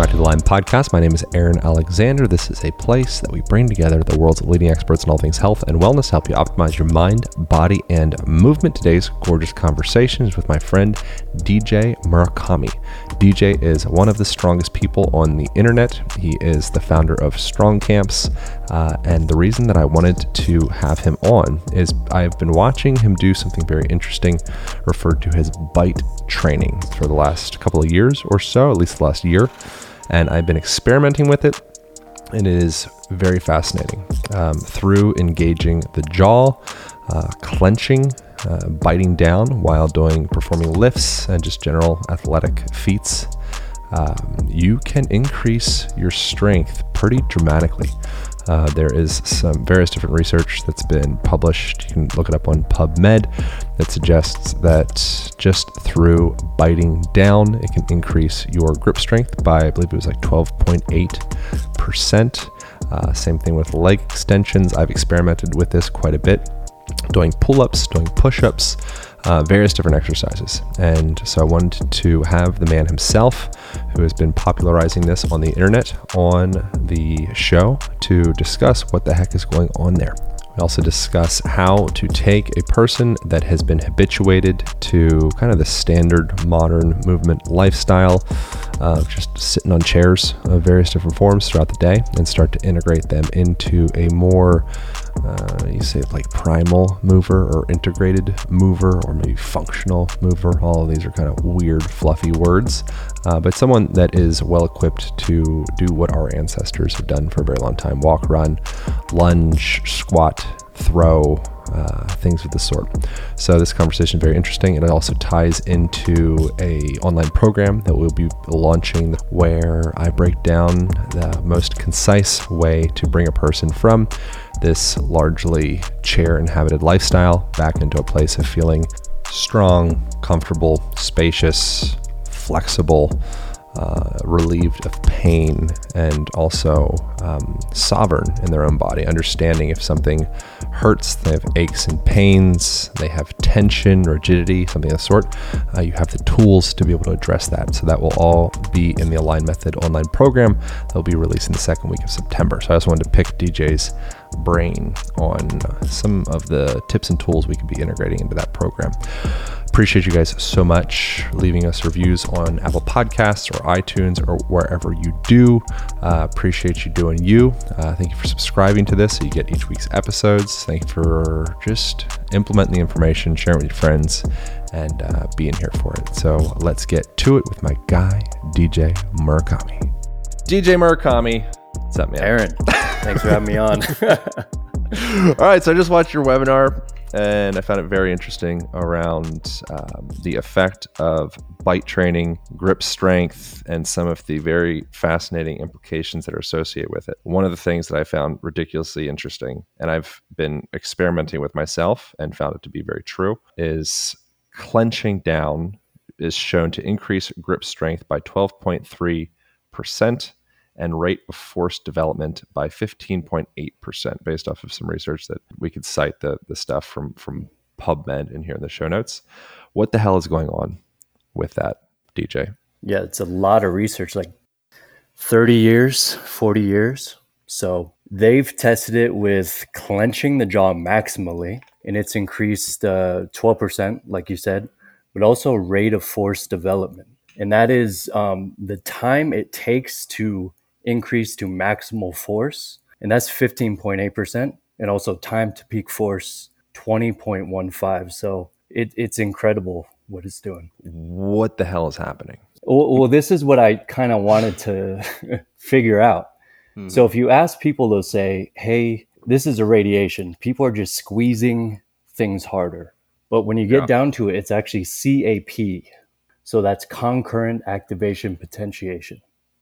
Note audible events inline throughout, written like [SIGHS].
Back to the Align Podcast. My name is Aaron Alexander. This is a place that we bring together the world's leading experts in all things health and wellness help you optimize your mind, body, and movement. Today's gorgeous conversation is with my friend DJ Murakami. DJ is one of the strongest people on the internet. He is the founder of Strong Camps. Uh, and the reason that I wanted to have him on is I've been watching him do something very interesting referred to as bite training for the last couple of years or so, at least the last year and I've been experimenting with it. And It is very fascinating. Um, through engaging the jaw, uh, clenching, uh, biting down while doing performing lifts and just general athletic feats, um, you can increase your strength pretty dramatically. Uh, there is some various different research that's been published. You can look it up on PubMed that suggests that just through biting down, it can increase your grip strength by, I believe it was like 12.8%. Uh, same thing with leg extensions. I've experimented with this quite a bit, doing pull ups, doing push ups uh, various different exercises. And so I wanted to have the man himself, who has been popularizing this on the internet, on the show to discuss what the heck is going on there. We also discuss how to take a person that has been habituated to kind of the standard modern movement lifestyle of just sitting on chairs of various different forms throughout the day and start to integrate them into a more uh, you say like primal mover or integrated mover or maybe functional mover. All of these are kind of weird, fluffy words, uh, but someone that is well equipped to do what our ancestors have done for a very long time walk, run, lunge, squat, throw, uh, things of the sort. So this conversation is very interesting. And it also ties into a online program that we'll be launching where I break down the most concise way to bring a person from this largely chair inhabited lifestyle back into a place of feeling strong, comfortable, spacious, flexible, uh, relieved of pain and also um, sovereign in their own body, understanding if something hurts, they have aches and pains, they have tension, rigidity, something of the sort, uh, you have the tools to be able to address that. So that will all be in the Align Method online program that will be released in the second week of September. So I just wanted to pick DJ's brain on some of the tips and tools we could be integrating into that program. Appreciate you guys so much leaving us reviews on Apple Podcasts or iTunes or wherever you do. Uh, appreciate you doing you. Uh, thank you for subscribing to this so you get each week's episodes. Thank you for just implementing the information, sharing with your friends, and uh, being here for it. So let's get to it with my guy, DJ Murakami. DJ Murakami, what's up, man? Aaron, thanks for having me on. [LAUGHS] All right, so I just watched your webinar and I found it very interesting around um, the effect of bite training, grip strength, and some of the very fascinating implications that are associated with it. One of the things that I found ridiculously interesting, and I've been experimenting with myself and found it to be very true, is clenching down is shown to increase grip strength by 12.3% and rate of force development by 15.8% based off of some research that we could cite the, the stuff from, from PubMed in here in the show notes. What the hell is going on with that, DJ? Yeah, it's a lot of research, like 30 years, 40 years. So they've tested it with clenching the jaw maximally, and it's increased uh, 12%, like you said, but also rate of force development. And that is um, the time it takes to increase to maximal force, and that's 15.8%, and also time to peak force 20.15. So it, it's incredible what it's doing. What the hell is happening? Well, well this is what I kind of wanted to [LAUGHS] figure out. Hmm. So if you ask people, they'll say, hey, this is irradiation. People are just squeezing things harder. But when you get yeah. down to it, it's actually CAP. So that's concurrent activation potentiation.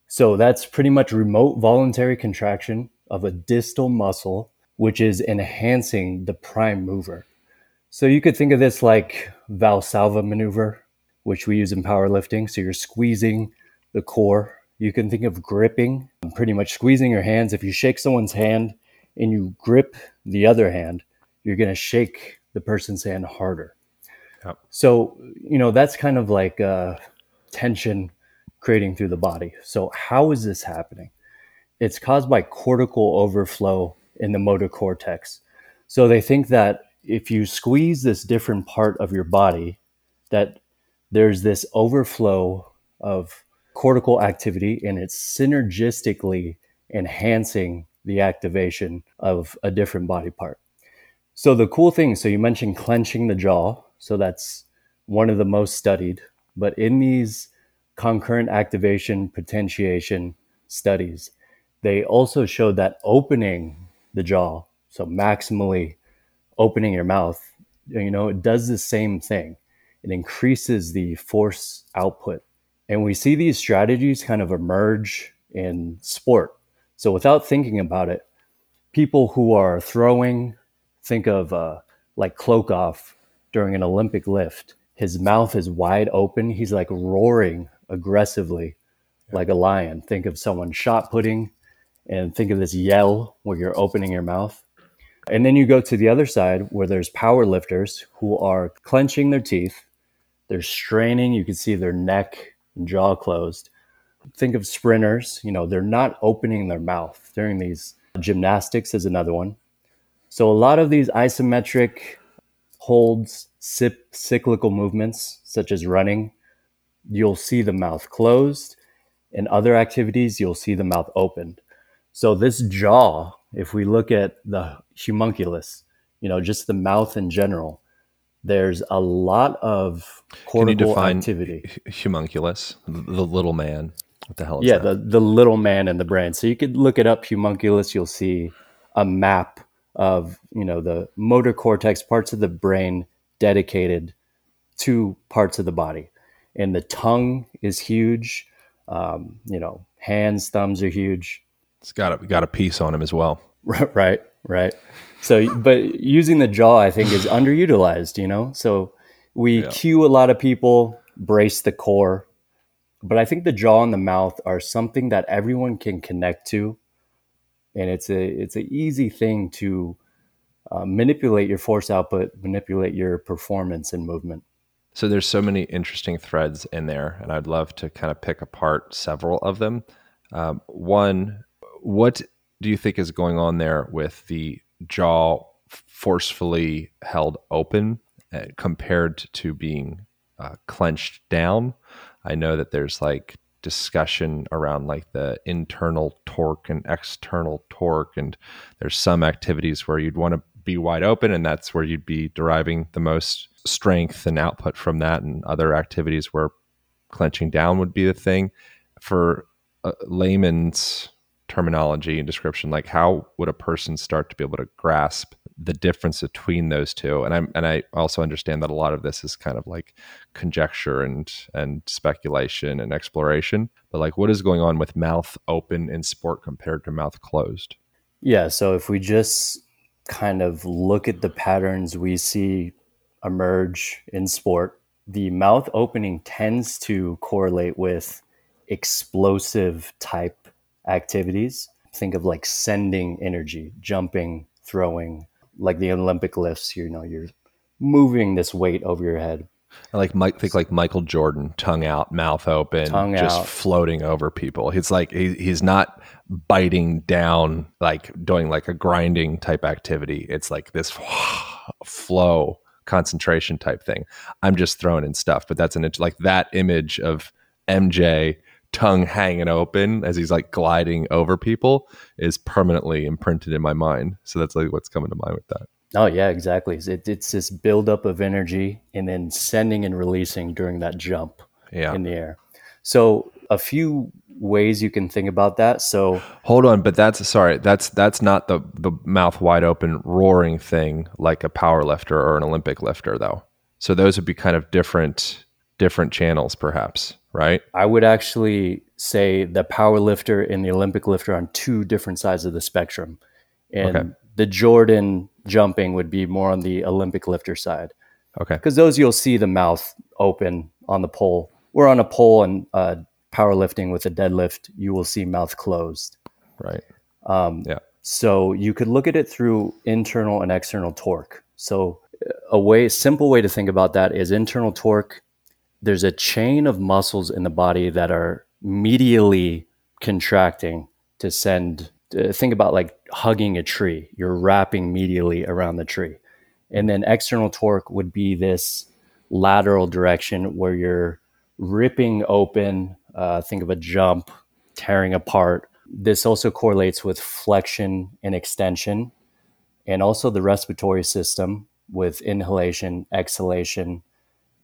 So that's pretty much remote voluntary contraction of a distal muscle, which is enhancing the prime mover. So you could think of this like Valsalva maneuver, which we use in powerlifting. So you're squeezing the core. You can think of gripping, pretty much squeezing your hands. If you shake someone's hand and you grip the other hand, you're going to shake the person's hand harder. Yep. So, you know, that's kind of like uh, tension creating through the body. So, how is this happening? It's caused by cortical overflow in the motor cortex. So, they think that if you squeeze this different part of your body, that there's this overflow of cortical activity and it's synergistically enhancing the activation of a different body part. So the cool thing, so you mentioned clenching the jaw, so that's one of the most studied, but in these concurrent activation potentiation studies, they also showed that opening the jaw, so maximally opening your mouth, you know, it does the same thing. It increases the force output. And we see these strategies kind of emerge in sport. So without thinking about it, people who are throwing, think of uh, like Klokov during an Olympic lift. His mouth is wide open. He's like roaring aggressively like a lion. Think of someone shot putting and think of this yell where you're opening your mouth. And then you go to the other side where there's power lifters who are clenching their teeth. They're straining. You can see their neck and jaw closed. Think of sprinters, you know, they're not opening their mouth during these gymnastics is another one. So a lot of these isometric holds, cyclical movements such as running, you'll see the mouth closed. In other activities, you'll see the mouth opened. So this jaw, if we look at the homunculus, you know, just the mouth in general, there's a lot of cortical activity. Homunculus, the little man. What the hell is yeah, that? the, the little man in the brain. So you could look it up, homunculus, you'll see a map of, you know, the motor cortex, parts of the brain dedicated to parts of the body. And the tongue is huge. Um, you know, hands, thumbs are huge. It's got a, got a piece on him as well. [LAUGHS] right, right. So, but using the jaw, I think, is underutilized, you know? So we yeah. cue a lot of people, brace the core, but I think the jaw and the mouth are something that everyone can connect to, and it's a it's an easy thing to uh, manipulate your force output, manipulate your performance and movement. So there's so many interesting threads in there, and I'd love to kind of pick apart several of them. Um, one, what do you think is going on there with the jaw forcefully held open uh, compared to being uh, clenched down? I know that there's like discussion around like the internal torque and external torque, and there's some activities where you'd want to be wide open, and that's where you'd be deriving the most strength and output from that, and other activities where clenching down would be the thing. For a layman's terminology and description, like how would a person start to be able to grasp the difference between those two and i'm and i also understand that a lot of this is kind of like conjecture and and speculation and exploration but like what is going on with mouth open in sport compared to mouth closed yeah so if we just kind of look at the patterns we see emerge in sport the mouth opening tends to correlate with explosive type activities think of like sending energy jumping throwing like the Olympic lifts, you know, you're moving this weight over your head. I like Mike think like Michael Jordan, tongue out, mouth open, tongue just out. floating over people. He's like he, he's not biting down, like doing like a grinding type activity. It's like this [SIGHS] flow concentration type thing. I'm just throwing in stuff, but that's an like that image of MJ tongue hanging open as he's like gliding over people is permanently imprinted in my mind. So that's like what's coming to mind with that. Oh yeah, exactly. It, it's this buildup of energy and then sending and releasing during that jump yeah. in the air. So a few ways you can think about that. So hold on, but that's sorry, that's that's not the the mouth wide open roaring thing like a power lifter or an Olympic lifter though. So those would be kind of different different channels perhaps right? I would actually say the power lifter and the Olympic lifter on two different sides of the spectrum. And okay. The Jordan jumping would be more on the Olympic lifter side. Okay. Because those you'll see the mouth open on the pole. We're on a pole and uh, powerlifting with a deadlift, you will see mouth closed. Right. Um, yeah. So you could look at it through internal and external torque. So a way, simple way to think about that is internal torque there's a chain of muscles in the body that are medially contracting to send uh, think about like hugging a tree. You're wrapping medially around the tree. And then external torque would be this lateral direction where you're ripping open uh, think of a jump tearing apart. This also correlates with flexion and extension and also the respiratory system with inhalation exhalation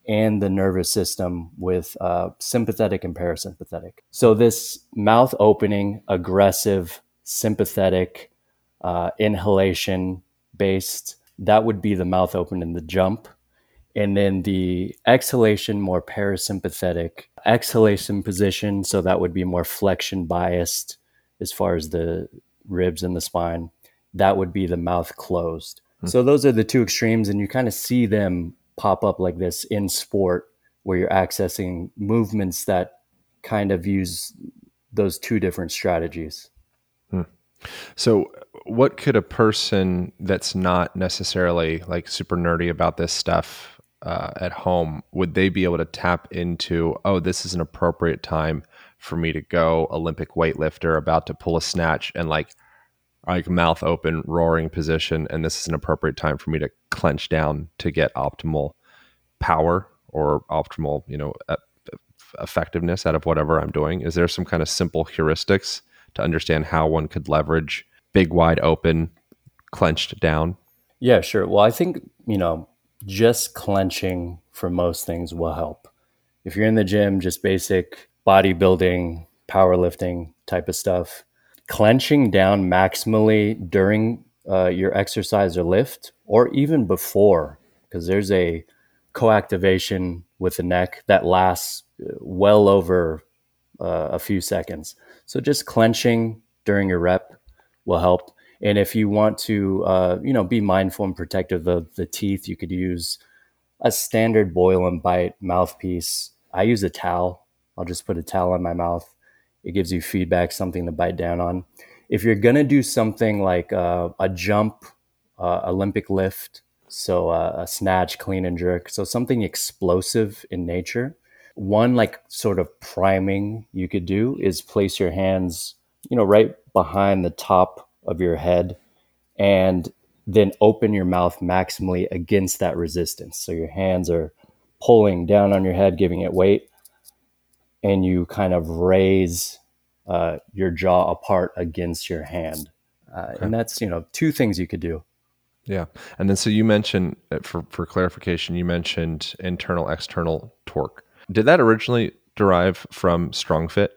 and the nervous system with uh, sympathetic and parasympathetic. So, this mouth opening, aggressive, sympathetic, uh, inhalation based, that would be the mouth open in the jump. And then the exhalation, more parasympathetic exhalation position. So, that would be more flexion biased as far as the ribs and the spine. That would be the mouth closed. Hmm. So, those are the two extremes, and you kind of see them pop up like this in sport where you're accessing movements that kind of use those two different strategies. Hmm. So, what could a person that's not necessarily like super nerdy about this stuff uh, at home would they be able to tap into? Oh, this is an appropriate time for me to go Olympic weightlifter about to pull a snatch and like like mouth open, roaring position, and this is an appropriate time for me to clench down to get optimal power or optimal, you know, effectiveness out of whatever I'm doing. Is there some kind of simple heuristics to understand how one could leverage big, wide open, clenched down? Yeah, sure. Well, I think you know, just clenching for most things will help. If you're in the gym, just basic bodybuilding, powerlifting type of stuff clenching down maximally during uh, your exercise or lift, or even before, because there's a coactivation with the neck that lasts uh, well over uh, a few seconds. So just clenching during your rep will help. And if you want to, uh, you know, be mindful and protective of the teeth, you could use a standard boil and bite mouthpiece. I use a towel. I'll just put a towel on my mouth it gives you feedback, something to bite down on. If you're to do something like uh, a jump, uh, Olympic lift, so uh, a snatch, clean and jerk, so something explosive in nature, one like sort of priming you could do is place your hands, you know, right behind the top of your head and then open your mouth maximally against that resistance. So your hands are pulling down on your head, giving it weight and you kind of raise uh, your jaw apart against your hand. Uh, okay. And that's, you know, two things you could do. Yeah. And then so you mentioned, uh, for, for clarification, you mentioned internal, external torque. Did that originally derive from StrongFit?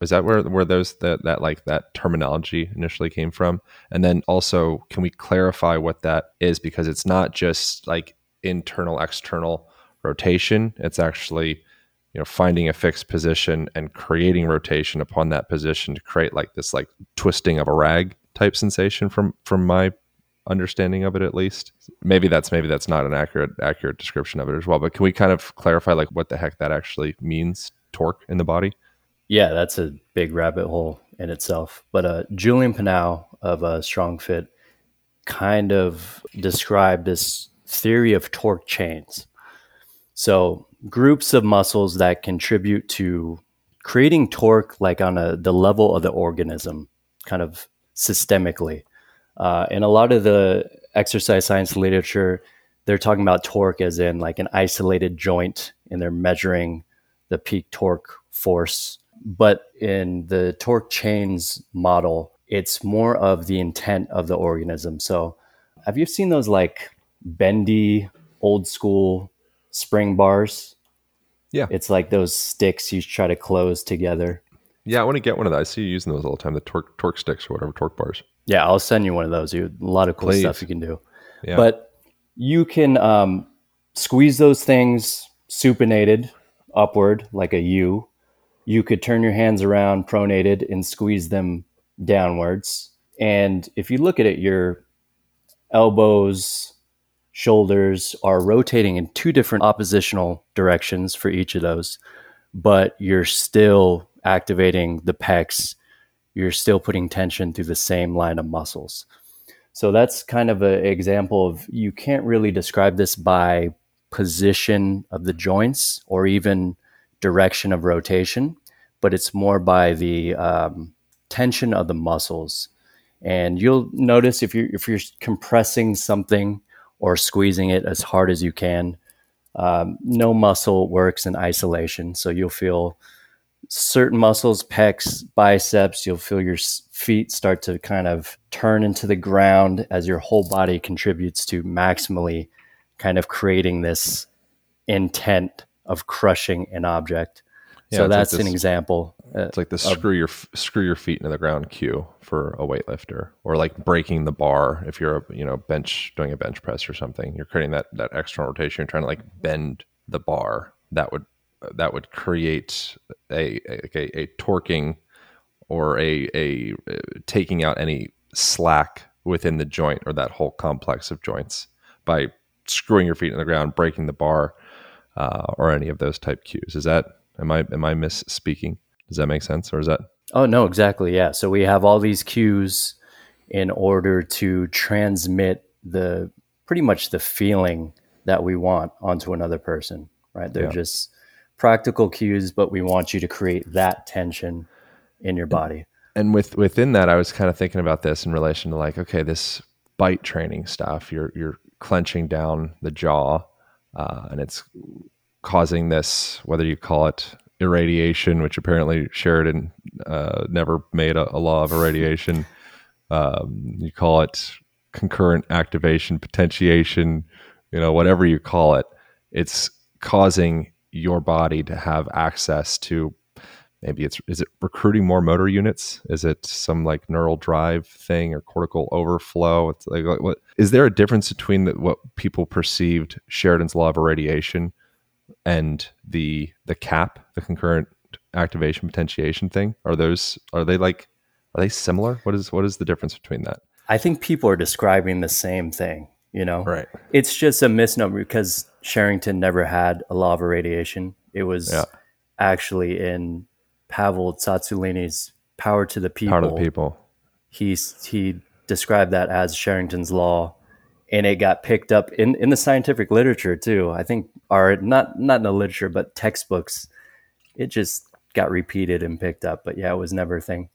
Was that where, where those that, that like that terminology initially came from? And then also, can we clarify what that is? Because it's not just like internal, external rotation. It's actually you know finding a fixed position and creating rotation upon that position to create like this like twisting of a rag type sensation from from my understanding of it at least maybe that's maybe that's not an accurate accurate description of it as well but can we kind of clarify like what the heck that actually means torque in the body yeah that's a big rabbit hole in itself. But uh, Julian Pineau of uh, StrongFit kind of described this theory of torque chains. So groups of muscles that contribute to creating torque like on a the level of the organism kind of systemically. Uh, in a lot of the exercise science literature they're talking about torque as in like an isolated joint and they're measuring the peak torque force but in the torque chains model it's more of the intent of the organism so have you seen those like bendy old school spring bars yeah. It's like those sticks you try to close together. Yeah, I want to get one of those. I see you using those all the time, the torque torque sticks or whatever, torque bars. Yeah, I'll send you one of those. You a lot of cool Please. stuff you can do. Yeah. But you can um, squeeze those things supinated upward like a U. You could turn your hands around pronated and squeeze them downwards. And if you look at it, your elbows, shoulders are rotating in two different oppositional directions for each of those, but you're still activating the pecs. You're still putting tension through the same line of muscles. So that's kind of an example of you can't really describe this by position of the joints or even direction of rotation, but it's more by the um, tension of the muscles. And you'll notice if you're if you're compressing something or squeezing it as hard as you can, um, no muscle works in isolation. So you'll feel certain muscles, pecs, biceps, you'll feel your feet start to kind of turn into the ground as your whole body contributes to maximally kind of creating this intent of crushing an object. Yeah, so that's like this, an example. Uh, it's like the screw your screw your feet into the ground cue for a weightlifter, or like breaking the bar if you're a you know bench doing a bench press or something. You're creating that that external rotation. You're trying to like bend the bar. That would that would create a a, a torquing or a, a a taking out any slack within the joint or that whole complex of joints by screwing your feet in the ground, breaking the bar, uh, or any of those type cues. Is that am I am I misspeaking? Does that make sense, or is that? Oh no, exactly. Yeah. So we have all these cues in order to transmit the pretty much the feeling that we want onto another person. Right? They're yeah. just practical cues, but we want you to create that tension in your body. And with within that, I was kind of thinking about this in relation to like, okay, this bite training stuff. You're you're clenching down the jaw, uh, and it's causing this. Whether you call it irradiation, which apparently Sherrington uh, never made a, a, law of irradiation. Um, you call it concurrent activation, potentiation, you know, whatever you call it. It's causing your body to have access to maybe it's is it recruiting more motor units? Is it some like neural drive thing or cortical overflow? It's like what is there a difference between the, what people perceived Sherrington's law of irradiation and the the cap the concurrent activation potentiation thing? Are those are they like are they similar? What is what is the difference between that? I think people are describing the same thing you know? Right. It's just a misnomer because Sherrington never had a law of irradiation. It was yeah. actually in Pavel Tsatsouline's Power to the People. Power to the People. He, he described that as Sherrington's law, and it got picked up in, in the scientific literature too. I think, or not not in the literature, but textbooks. It just got repeated and picked up. But yeah, it was never a thing.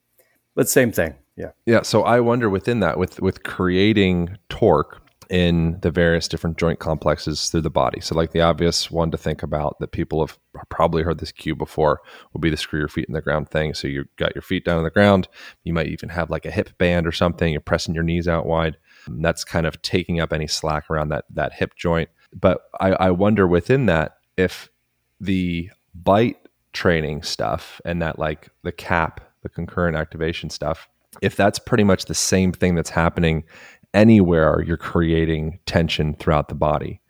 But same thing. Yeah. Yeah. So I wonder within that, with with creating torque, in the various different joint complexes through the body. So, like the obvious one to think about that people have probably heard this cue before would be the screw your feet in the ground thing. So, you've got your feet down on the ground. You might even have like a hip band or something. You're pressing your knees out wide. And that's kind of taking up any slack around that that hip joint. But I, I wonder within that if the bite training stuff and that like the cap, the concurrent activation stuff, if that's pretty much the same thing that's happening anywhere you're creating tension throughout the body?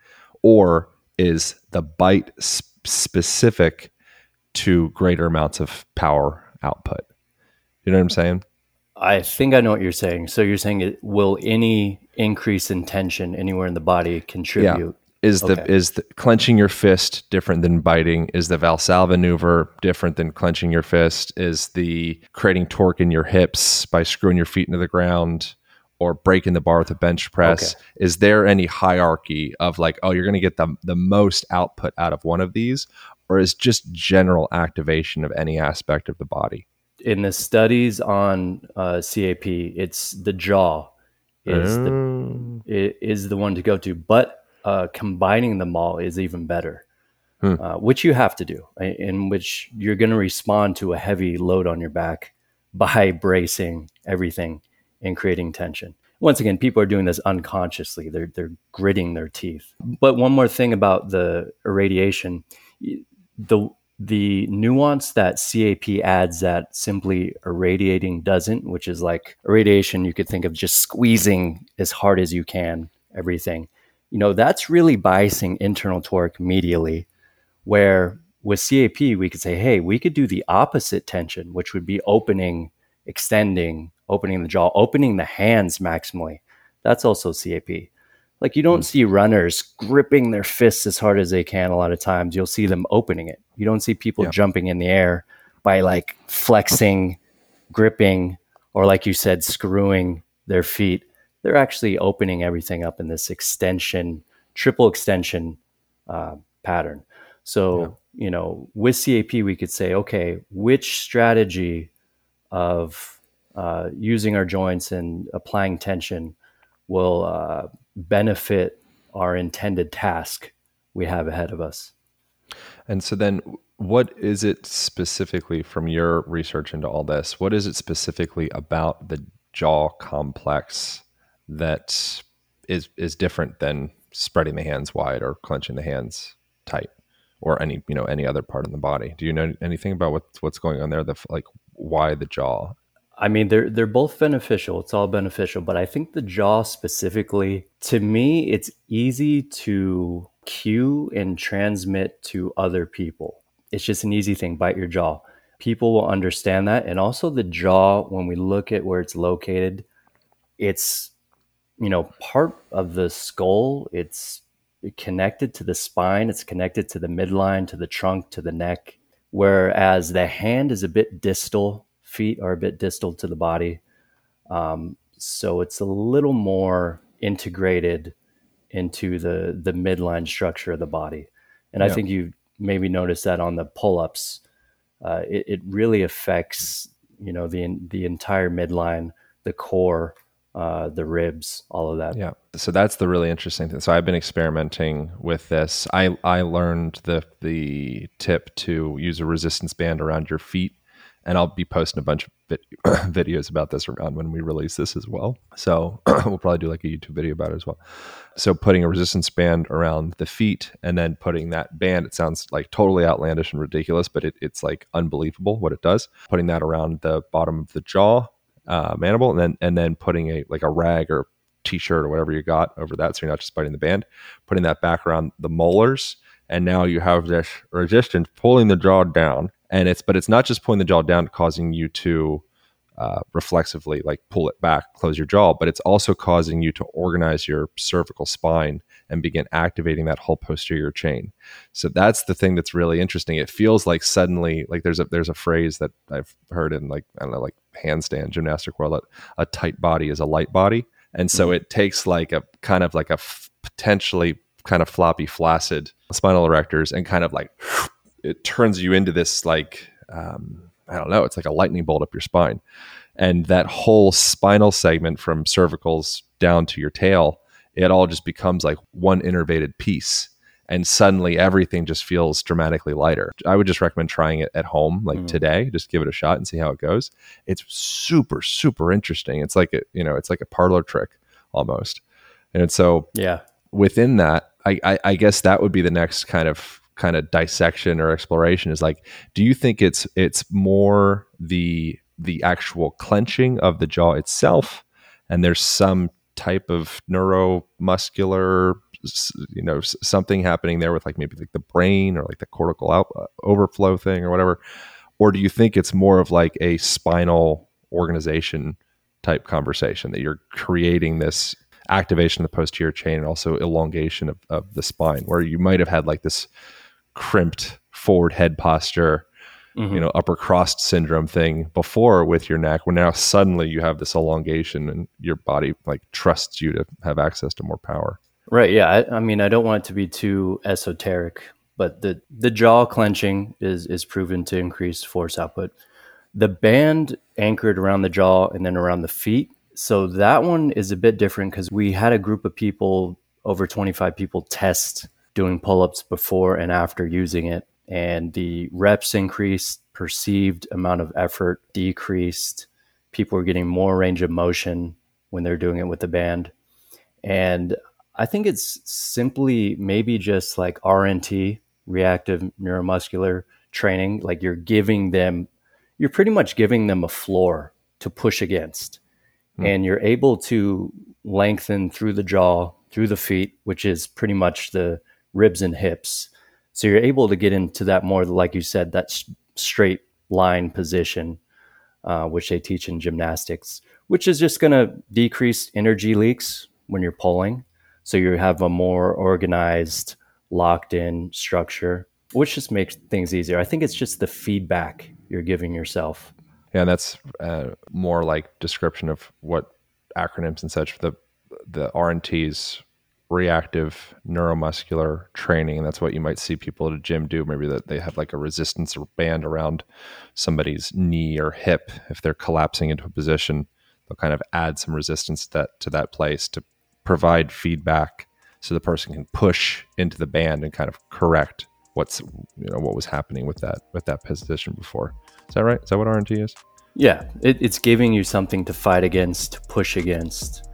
Or is the bite sp- specific to greater amounts of power output? You know what I'm saying? I think I know what you're saying. So you're saying it, will any increase in tension anywhere in the body contribute? Yeah. Is the is the, clenching your fist different than biting? Is the Valsalva maneuver different than clenching your fist? Is the creating torque in your hips by screwing your feet into the ground? Or breaking the bar with a bench press okay. is there any hierarchy of like oh you're going to get the, the most output out of one of these or is just general activation of any aspect of the body in the studies on uh, cap it's the jaw is the oh. is the one to go to but uh, combining them all is even better hmm. uh, which you have to do in which you're going to respond to a heavy load on your back [LAUGHS] by bracing everything and creating tension. Once again, people are doing this unconsciously. They're they're gritting their teeth. But one more thing about the irradiation, the the nuance that CAP adds that simply irradiating doesn't, which is like irradiation, you could think of just squeezing as hard as you can everything. You know, that's really biasing internal torque medially, where with CAP, we could say, hey, we could do the opposite tension, which would be opening, extending, opening the jaw, opening the hands maximally. That's also CAP. Like you don't mm. see runners gripping their fists as hard as they can a lot of times. You'll see them opening it. You don't see people yeah. jumping in the air by like flexing, gripping, or like you said, screwing their feet. They're actually opening everything up in this extension, triple extension uh, pattern. So, yeah. you know, with CAP, we could say, okay, which strategy of uh, using our joints and applying tension will uh, benefit our intended task we have ahead of us. And so then what is it specifically from your research into all this? What is it specifically about the jaw complex that is is different than spreading the hands wide or clenching the hands tight or any, you know, any other part in the body? Do you know anything about what's what's going on there the like why the jaw I mean, they're they're both beneficial. It's all beneficial, but I think the jaw specifically, to me, it's easy to cue and transmit to other people. It's just an easy thing. Bite your jaw. People will understand that, and also the jaw. When we look at where it's located, it's you know part of the skull. It's connected to the spine. It's connected to the midline, to the trunk, to the neck. Whereas the hand is a bit distal feet are a bit distal to the body. Um, so it's a little more integrated into the the midline structure of the body. And I think you maybe noticed that on the pull-ups, uh, it, it, really affects you know the the entire midline, the core, uh, the ribs, all of that. Yeah. So that's the really interesting thing. So I've been experimenting with this. I I learned the the tip to use a resistance band around your feet and I'll be posting a bunch of [CLEARS THROAT] videos about this around when we release this as well. So [CLEARS THROAT] we'll probably do like a YouTube video about it as well. So putting a resistance band around the feet and then putting that band, it sounds like totally outlandish and ridiculous, but it, it's like unbelievable what it does. Putting that around the bottom of the jaw, uh, mandible, and then and then putting a like a rag or t-shirt or whatever you got over that, so you're not just biting the band. Putting that back around the molars, and now you have this resistance pulling the jaw down and it's but it's not just pulling the jaw down causing you to uh, reflexively like pull it back close your jaw but it's also causing you to organize your cervical spine and begin activating that whole posterior chain. So that's the thing that's really interesting. It feels like suddenly like there's a there's a phrase that i've heard in like i don't know like handstand gymnastic world that a tight body is a light body. And so mm-hmm. it takes like a kind of like a f- potentially kind of floppy flaccid spinal erectors and kind of like it turns you into this like um, I don't know, it's like a lightning bolt up your spine, and that whole spinal segment from cervicals down to your tail, it all just becomes like one innervated piece. And suddenly everything just feels dramatically lighter. I would just recommend trying it at home, like mm. today. Just give it a shot and see how it goes. It's super, super interesting. It's like a, you know, it's like a parlor trick almost. And so, yeah, within that, I, I, I guess that would be the next kind of kind of dissection or exploration is like do you think it's it's more the the actual clenching of the jaw itself and there's some type of neuromuscular you know something happening there with like maybe like the brain or like the cortical out, uh, overflow thing or whatever? Or do you think it's more of like a spinal organization type conversation that you're creating this activation of the posterior chain and also elongation of, of the spine where you might have had like this crimped forward head posture, mm-hmm. you know, upper crossed syndrome thing before with your neck, where now suddenly you have this elongation and your body like trusts you to have access to more power. Right. Yeah. I, I mean, I don't want it to be too esoteric, but the, the jaw clenching is, is proven to increase force output. The band anchored around the jaw and then around the feet. So that one is a bit different because we had a group of people, over 25 people, test doing pull ups before and after using it. And the reps increased, perceived amount of effort decreased. People were getting more range of motion when they're doing it with the band. And I think it's simply maybe just like RNT, reactive neuromuscular training. Like you're giving them, you're pretty much giving them a floor to push against. Mm. And you're able to lengthen through the jaw, through the feet, which is pretty much the ribs and hips. So you're able to get into that more, like you said, that straight line position, uh, which they teach in gymnastics, which is just going to decrease energy leaks when you're pulling. So you have a more organized, locked in structure, which just makes things easier. I think it's just the feedback you're giving yourself. Yeah, and that's uh, more like description of what acronyms and such. The the RNTs reactive neuromuscular training. That's what you might see people at a gym do. Maybe that they have like a resistance band around somebody's knee or hip. If they're collapsing into a position, they'll kind of add some resistance to that, to that place to provide feedback so the person can push into the band and kind of correct what's you know what was happening with that with that position before. Is that right? Is that what RNT is? Yeah, it, it's giving you something to fight against, to push against,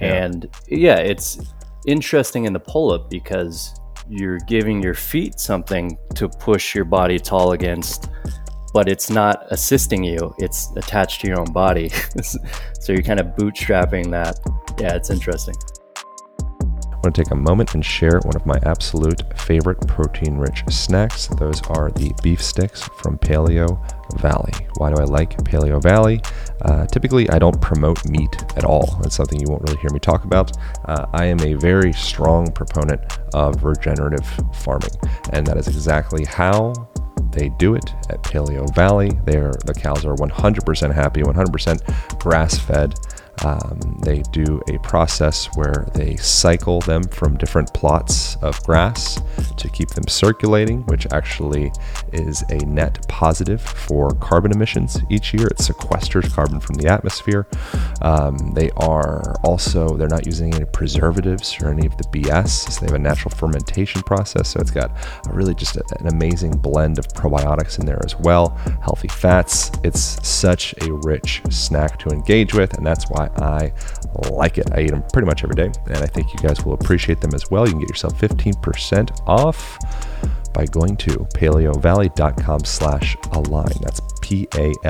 yeah. and yeah, it's interesting in the pull up because you're giving your feet something to push your body tall against, but it's not assisting you. It's attached to your own body. [LAUGHS] so you're kind of bootstrapping that. Yeah, it's interesting. Want to take a moment and share one of my absolute favorite protein rich snacks. Those are the beef sticks from Paleo Valley. Why do I like Paleo Valley? Uh, typically, I don't promote meat at all. That's something you won't really hear me talk about. Uh, I am a very strong proponent of regenerative farming, and that is exactly how they do it at Paleo Valley. They're, the cows are 100% happy, 100% grass fed. Um, they do a process where they cycle them from different plots of grass to keep them circulating, which actually is a net positive for carbon emissions each year. It sequesters carbon from the atmosphere. Um, they are also they're not using any preservatives or any of the BS. So they have a natural fermentation process, so it's got really just a, an amazing blend of probiotics in there as well. Healthy fats. It's such a rich snack to engage with, and that's why I like it. I eat them pretty much every day, and I think you guys will appreciate them as well. You can get yourself 15% off by going to paleovalley.com slash align. That's P-A-L-E-O-V-A-L-L-E-Y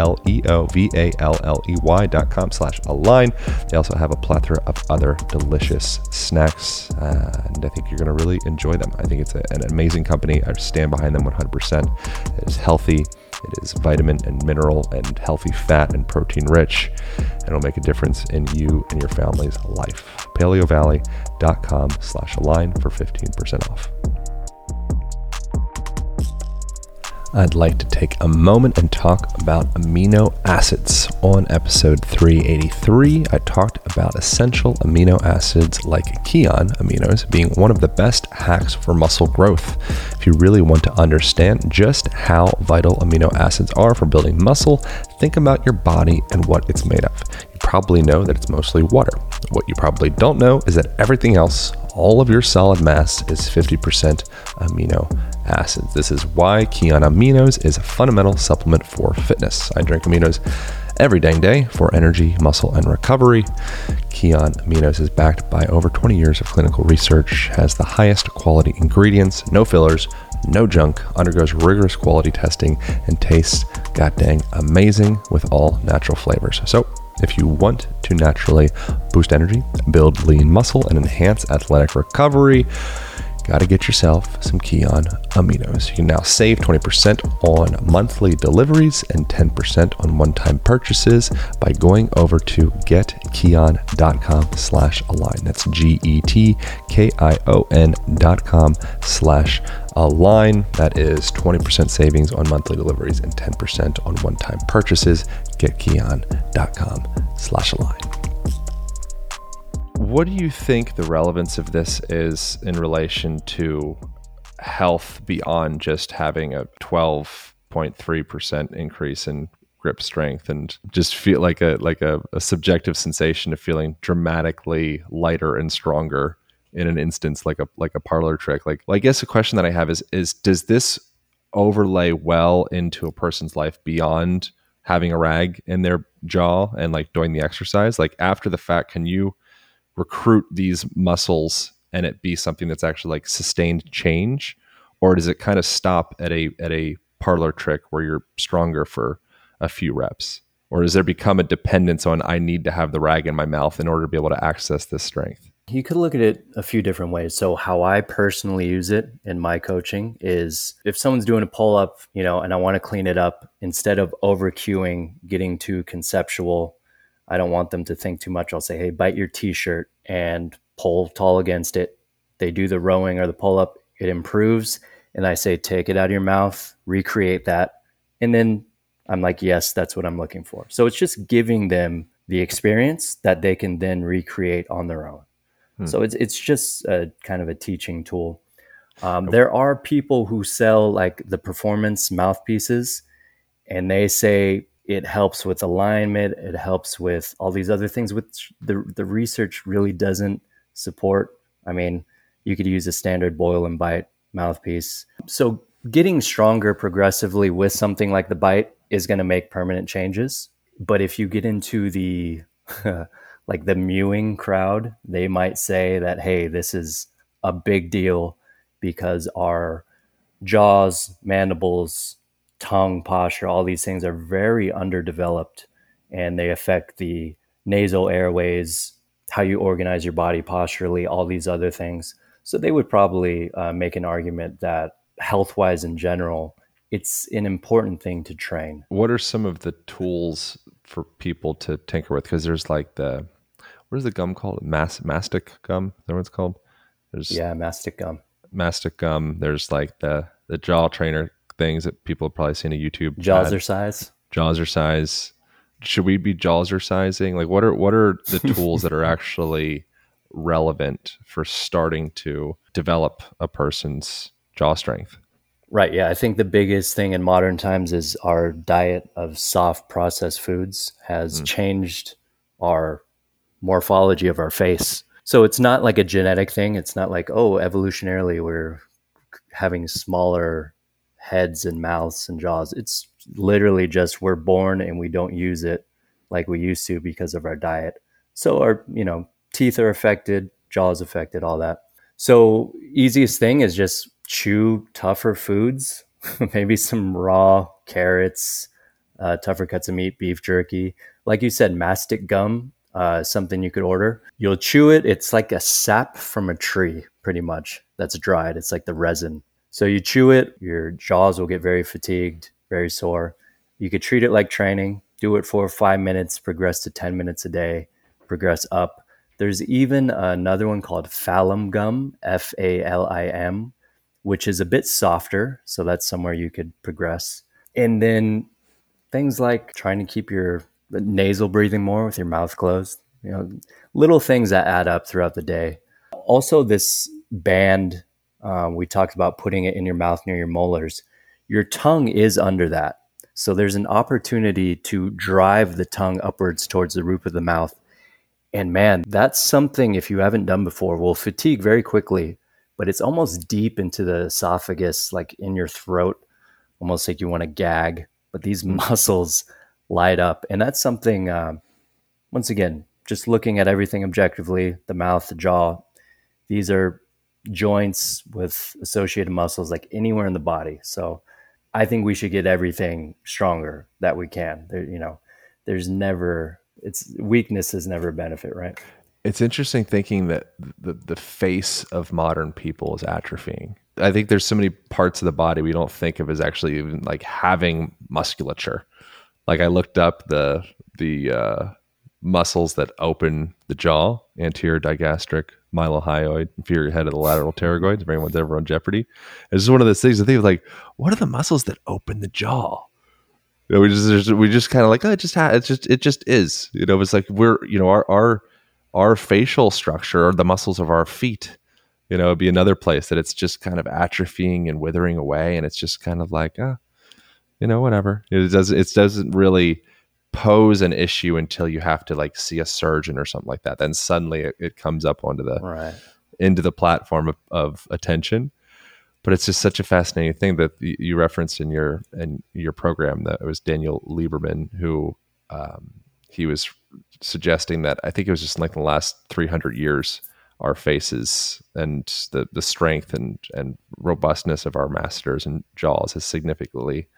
dot com slash align. They also have a plethora of other delicious snacks, uh, and I think you're going to really enjoy them. I think it's a, an amazing company. I stand behind them 100%. It is healthy. It is vitamin and mineral and healthy fat and protein rich, and it'll make a difference in you and your family's life. PaleoValley.com slash align for 15% off. I'd like to take a moment and talk about amino acids. On episode 383, I talked about essential amino acids like Kion aminos being one of the best hacks for muscle growth. If you really want to understand just how vital amino acids are for building muscle, think about your body and what it's made of. You probably know that it's mostly water. What you probably don't know is that everything else, all of your solid mass, is 50% amino acids. This is why Kion Aminos is a fundamental supplement for fitness. I drink aminos every dang day for energy, muscle, and recovery. Kion Aminos is backed by over 20 years of clinical research, has the highest quality ingredients, no fillers, no junk, undergoes rigorous quality testing, and tastes god dang amazing with all natural flavors. So, if you want to naturally boost energy, build lean muscle, and enhance athletic recovery, got to get yourself some Kion aminos. You can now save 20% on monthly deliveries and 10% on one-time purchases by going over to getkion.com slash align. That's G-E-T-K-I-O-N dot com slash align. That is 20% savings on monthly deliveries and 10% on one-time purchases. Getkion.com slash align. What do you think the relevance of this is in relation to health beyond just having a 12.3% increase in grip strength and just feel like a like a, a, subjective sensation of feeling dramatically lighter and stronger in an instance like a like a parlor trick? Like i guess the question that i have is is does this overlay well into a person's life beyond having a rag in their jaw and like doing the exercise? Like after the fact can you recruit these muscles and it be something that's actually like sustained change? Or does it kind of stop at a at a parlor trick where you're stronger for a few reps? Or does there become a dependence on i need to have the rag in my mouth in order to be able to access this strength? You could look at it a few different ways. So, how I personally use it in my coaching is if someone's doing a pull up, you know, and I want to clean it up, instead of over cueing, getting too conceptual, I don't want them to think too much. I'll say, hey, bite your t shirt and pull tall against it. They do the rowing or the pull up, it improves. And I say, take it out of your mouth, recreate that. And then I'm like, yes, that's what I'm looking for. So it's just giving them the experience that they can then recreate on their own. Hmm. So it's it's just a kind of a teaching tool. Um, there are people who sell like the performance mouthpieces, and they say it helps with alignment. It helps with all these other things, which the the research really doesn't support. I mean, you could use a standard boil and bite mouthpiece. So getting stronger progressively with something like the bite is going to make permanent changes. But if you get into the [LAUGHS] like the mewing crowd, they might say that, hey, this is a big deal because our jaws, mandibles, tongue posture, all these things are very underdeveloped and they affect the nasal airways, how you organize your body posturally, all these other things. So they would probably uh, make an argument that health wise in general, it's an important thing to train. What are some of the tools for people to tinker with? Because there's like the, what is the gum called? Mas- mastic gum? Is that what it's called? There's yeah, mastic gum. Mastic gum. There's like the the jaw trainer things that people have probably seen on YouTube. Jawzrsize. Jawzrsize. Should we be Jawzrsizing? Like, what are what are the [LAUGHS] tools that are actually relevant for starting to develop a person's jaw strength? Right. Yeah. I think the biggest thing in modern times is our diet of soft processed foods has mm. changed our morphology of our face. So it's not like a genetic thing. It's not like, oh, evolutionarily we're having smaller heads and mouths and jaws. It's literally just we're born and we don't use it like we used to because of our diet. So our, you know, teeth are affected, jaws affected, all that. So easiest thing is just chew tougher foods, [LAUGHS] maybe some raw carrots, uh, tougher cuts of meat, beef jerky. Like you said, mastic gum, uh, something you could order. You'll chew it. It's like a sap from a tree, pretty much. That's dried. It's like the resin. So you chew it, your jaws will get very fatigued, very sore. You could treat it like training. Do it for five minutes, progress to 10 minutes a day, progress up. There's even another one called Falim gum, F A L I M, which is a bit softer. So that's somewhere you could progress. And then things like trying to keep your nasal breathing more with your mouth closed, you know, little things that add up throughout the day. Also, this band, um, we talked about putting it in your mouth near your molars. Your tongue is under that. So there's an opportunity to drive the tongue upwards towards the roof of the mouth and man, that's something if you haven't done before will fatigue very quickly, but it's almost deep into the esophagus, like in your throat, almost like you want to gag. But these [LAUGHS] muscles light up. And that's something, uh, once again, just looking at everything objectively the mouth, the jaw, these are joints with associated muscles like anywhere in the body. So I think we should get everything stronger that we can. There, you know, there's never it's weakness is never a benefit, right? It's interesting thinking that the the face of modern people is atrophying. I think there's so many parts of the body we don't think of as actually even like having musculature. Like I looked up the the uh, muscles that open the jaw, anterior digastric, mylohyoid, inferior head of the lateral pterygoids. If anyone's ever on Jeopardy, it's just one of those things. I think of like, what are the muscles that open the jaw? You know, we just we just kind of like oh, it just ha- it just it just is. You know, it's like we're you know our our our facial structure or the muscles of our feet. You know, it'd be another place that it's just kind of atrophying and withering away, and it's just kind of like ah, you know, whatever. It does it doesn't really pose an issue until you have to like see a surgeon or something like that. Then suddenly it, it comes up onto the right. into the platform of, of attention but it's just such a fascinating thing that you referenced in your in your program that it was Daniel Lieberman who um, he was suggesting that I think it was just like the last 300 years our faces and the the strength and and robustness of our masseters and jaws has significantly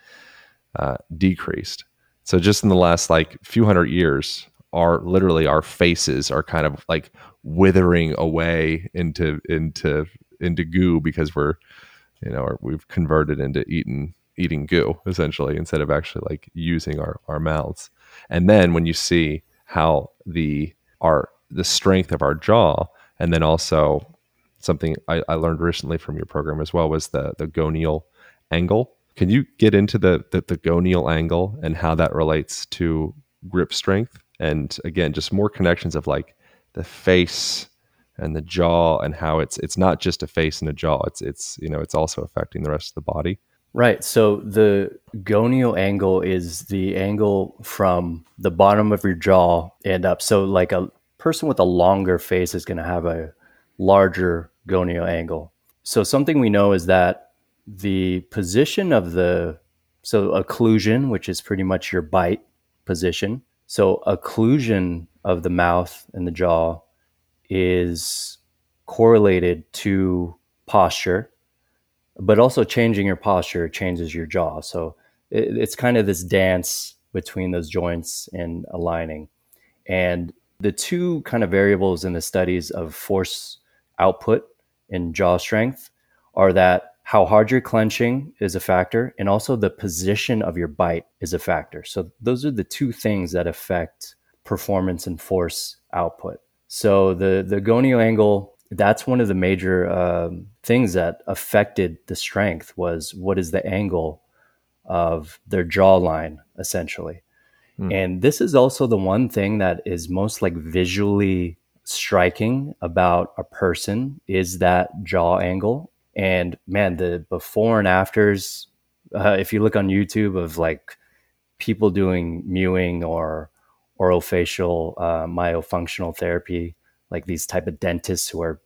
uh, decreased. So just in the last like few hundred years, our literally our faces are kind of like withering away into into into goo because we're you know, we've converted into eating eating goo essentially instead of actually like using our, our mouths. And then when you see how the our the strength of our jaw and then also something I, I learned recently from your program as well was the the gonial angle. Can you get into the, the the gonial angle and how that relates to grip strength? And again, just more connections of like the face and the jaw and how it's it's not just a face and a jaw. It's it's you know it's also affecting the rest of the body. Right. So the gonial angle is the angle from the bottom of your jaw and up. So like a person with a longer face is going to have a larger gonial angle. So something we know is that the position of the so occlusion, which is pretty much your bite position. So occlusion of the mouth and the jaw is correlated to posture, but also changing your posture changes your jaw. So it, it's kind of this dance between those joints and aligning. And the two kind of variables in the studies of force output and jaw strength are that how hard you're clenching is a factor, and also the position of your bite is a factor. So, those are the two things that affect performance and force output. So, the, the gonial angle, that's one of the major um, things that affected the strength was what is the angle of their jawline, essentially. Mm. And this is also the one thing that is most like visually striking about a person is that jaw angle and man, the before and afters, uh, if you look on YouTube of like people doing mewing or orofacial uh, myofunctional therapy, like these type of dentists who are,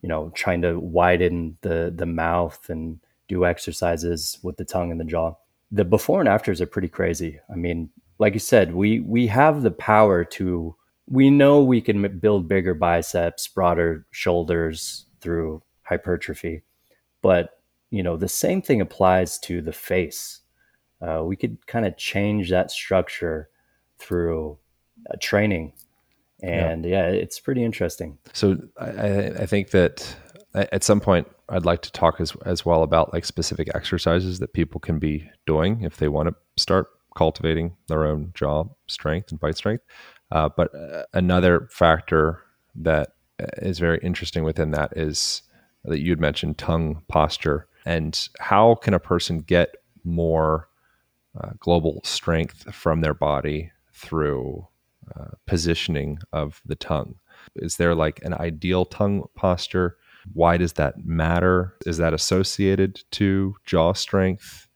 you know, trying to widen the the mouth and do exercises with the tongue and the jaw. The before and afters are pretty crazy. I mean, like you said, we we have the power to. We know we can build bigger biceps, broader shoulders through hypertrophy but you know, the same thing applies to the face. Uh, we could kind of change that structure through uh, training, and yeah. yeah. it's pretty interesting. So I, I think that at some point I'd like to talk as as well about like specific exercises that people can be doing if they want to start cultivating their own jaw strength and bite strength. Uh, but uh, another factor that uh, very interesting within that is that you'd mentioned tongue posture and how can a person get more uh, global strength from their body through uh, positioning of the tongue? Is there like an ideal tongue posture? Why does that matter? Is that associated to jaw strength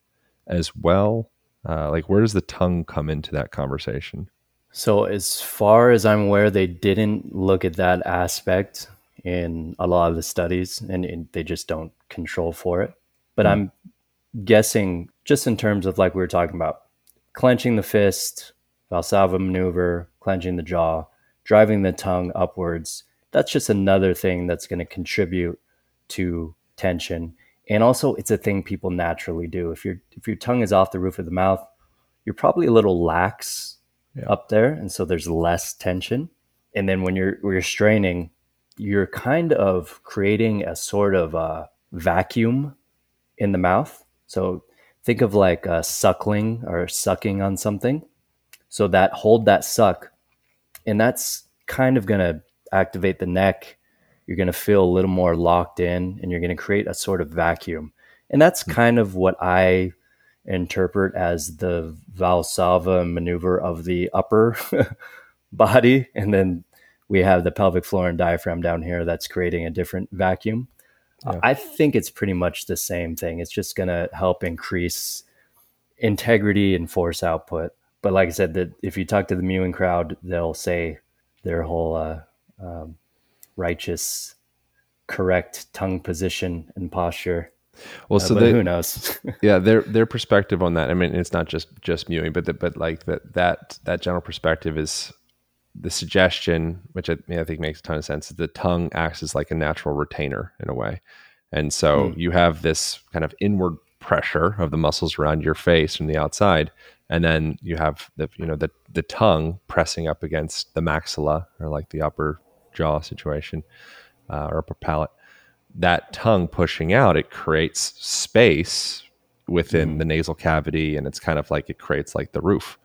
as well? Uh, like where does the tongue come into that conversation? So as far as i'm aware they didn't look at that aspect in a lot of the studies, and, and they just don't control for it. But mm. I'm guessing, just in terms of like we were talking about, clenching the fist, Valsalva maneuver, clenching the jaw, driving the tongue upwards. That's just another thing that's going to contribute to tension. And also, it's a thing people naturally do. If your if your tongue is off the roof of the mouth, you're probably a little lax yeah. up there, and so there's less tension. And then when you're when you're straining, you're kind of creating a sort of a vacuum in the mouth. So think of like a suckling or sucking on something. So that hold that suck, and that's kind of going to activate the neck. You're going to feel a little more locked in, and you're going to create a sort of vacuum. And that's hmm. kind of what I interpret as the Valsalva maneuver of the upper [LAUGHS] body, and then we have the pelvic floor and diaphragm down here that's creating a different vacuum. Yeah. I think it's pretty much the same thing. It's just going to help increase integrity and force output. But like I said, that if you talk to the mewing crowd, they'll say their whole uh, um, righteous, correct tongue position and posture. Well, uh, so they, who knows? [LAUGHS] yeah, their their perspective on that. I mean, it's not just just mewing, but the, but like that that that general perspective is the suggestion, which I, I, think makes a ton of sense, is the tongue acts as like a natural retainer in a way. And so mm. you have this kind of inward pressure of the muscles around your face from the outside. And then you have the, you know, the, the tongue pressing up against the maxilla or like the upper jaw situation uh, or upper palate. That tongue pushing out, it creates space within mm. the nasal cavity. And it's kind of like it creates like the roof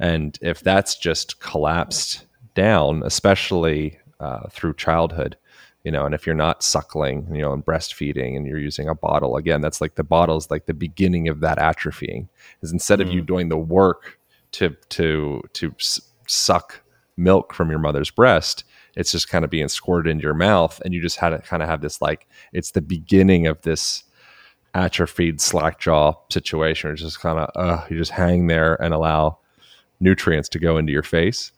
and if that's just collapsed down, especially uh, through childhood, you know, and if you're not suckling, you know, and breastfeeding and you're using a bottle, again, that's like the bottle is like the beginning of that atrophying. Is instead mm. of you mm. doing the work to to to s- suck milk from your mother's breast it's just kind of being squirted into your mouth and you just had to kind of have this like it's the beginning of this atrophied slack jaw situation it's just kind of uh, you just hang there and allow nutrients to go into your face.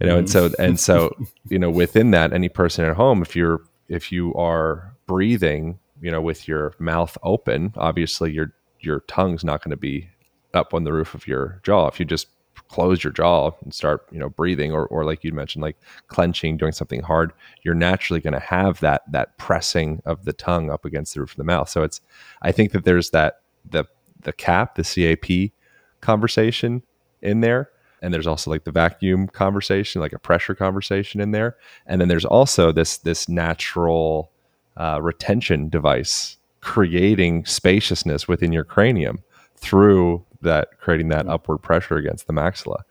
You know and so mm. and so [LAUGHS] you know within that any person at home if you're if you are breathing you know with your mouth open obviously your your tongue's not going to be up on the roof of your jaw. If you just close your jaw and start you know breathing or, or like you mentioned like clenching doing something hard you're naturally going to have that that pressing of the tongue up against the roof of the mouth. So it's i think that there's that the the cap the cap conversation in there and there's also like the vacuum conversation like a pressure conversation in there and then there's also this this natural uh, retention device creating spaciousness within your cranium through that creating that mm-hmm. upward pressure against the maxilla.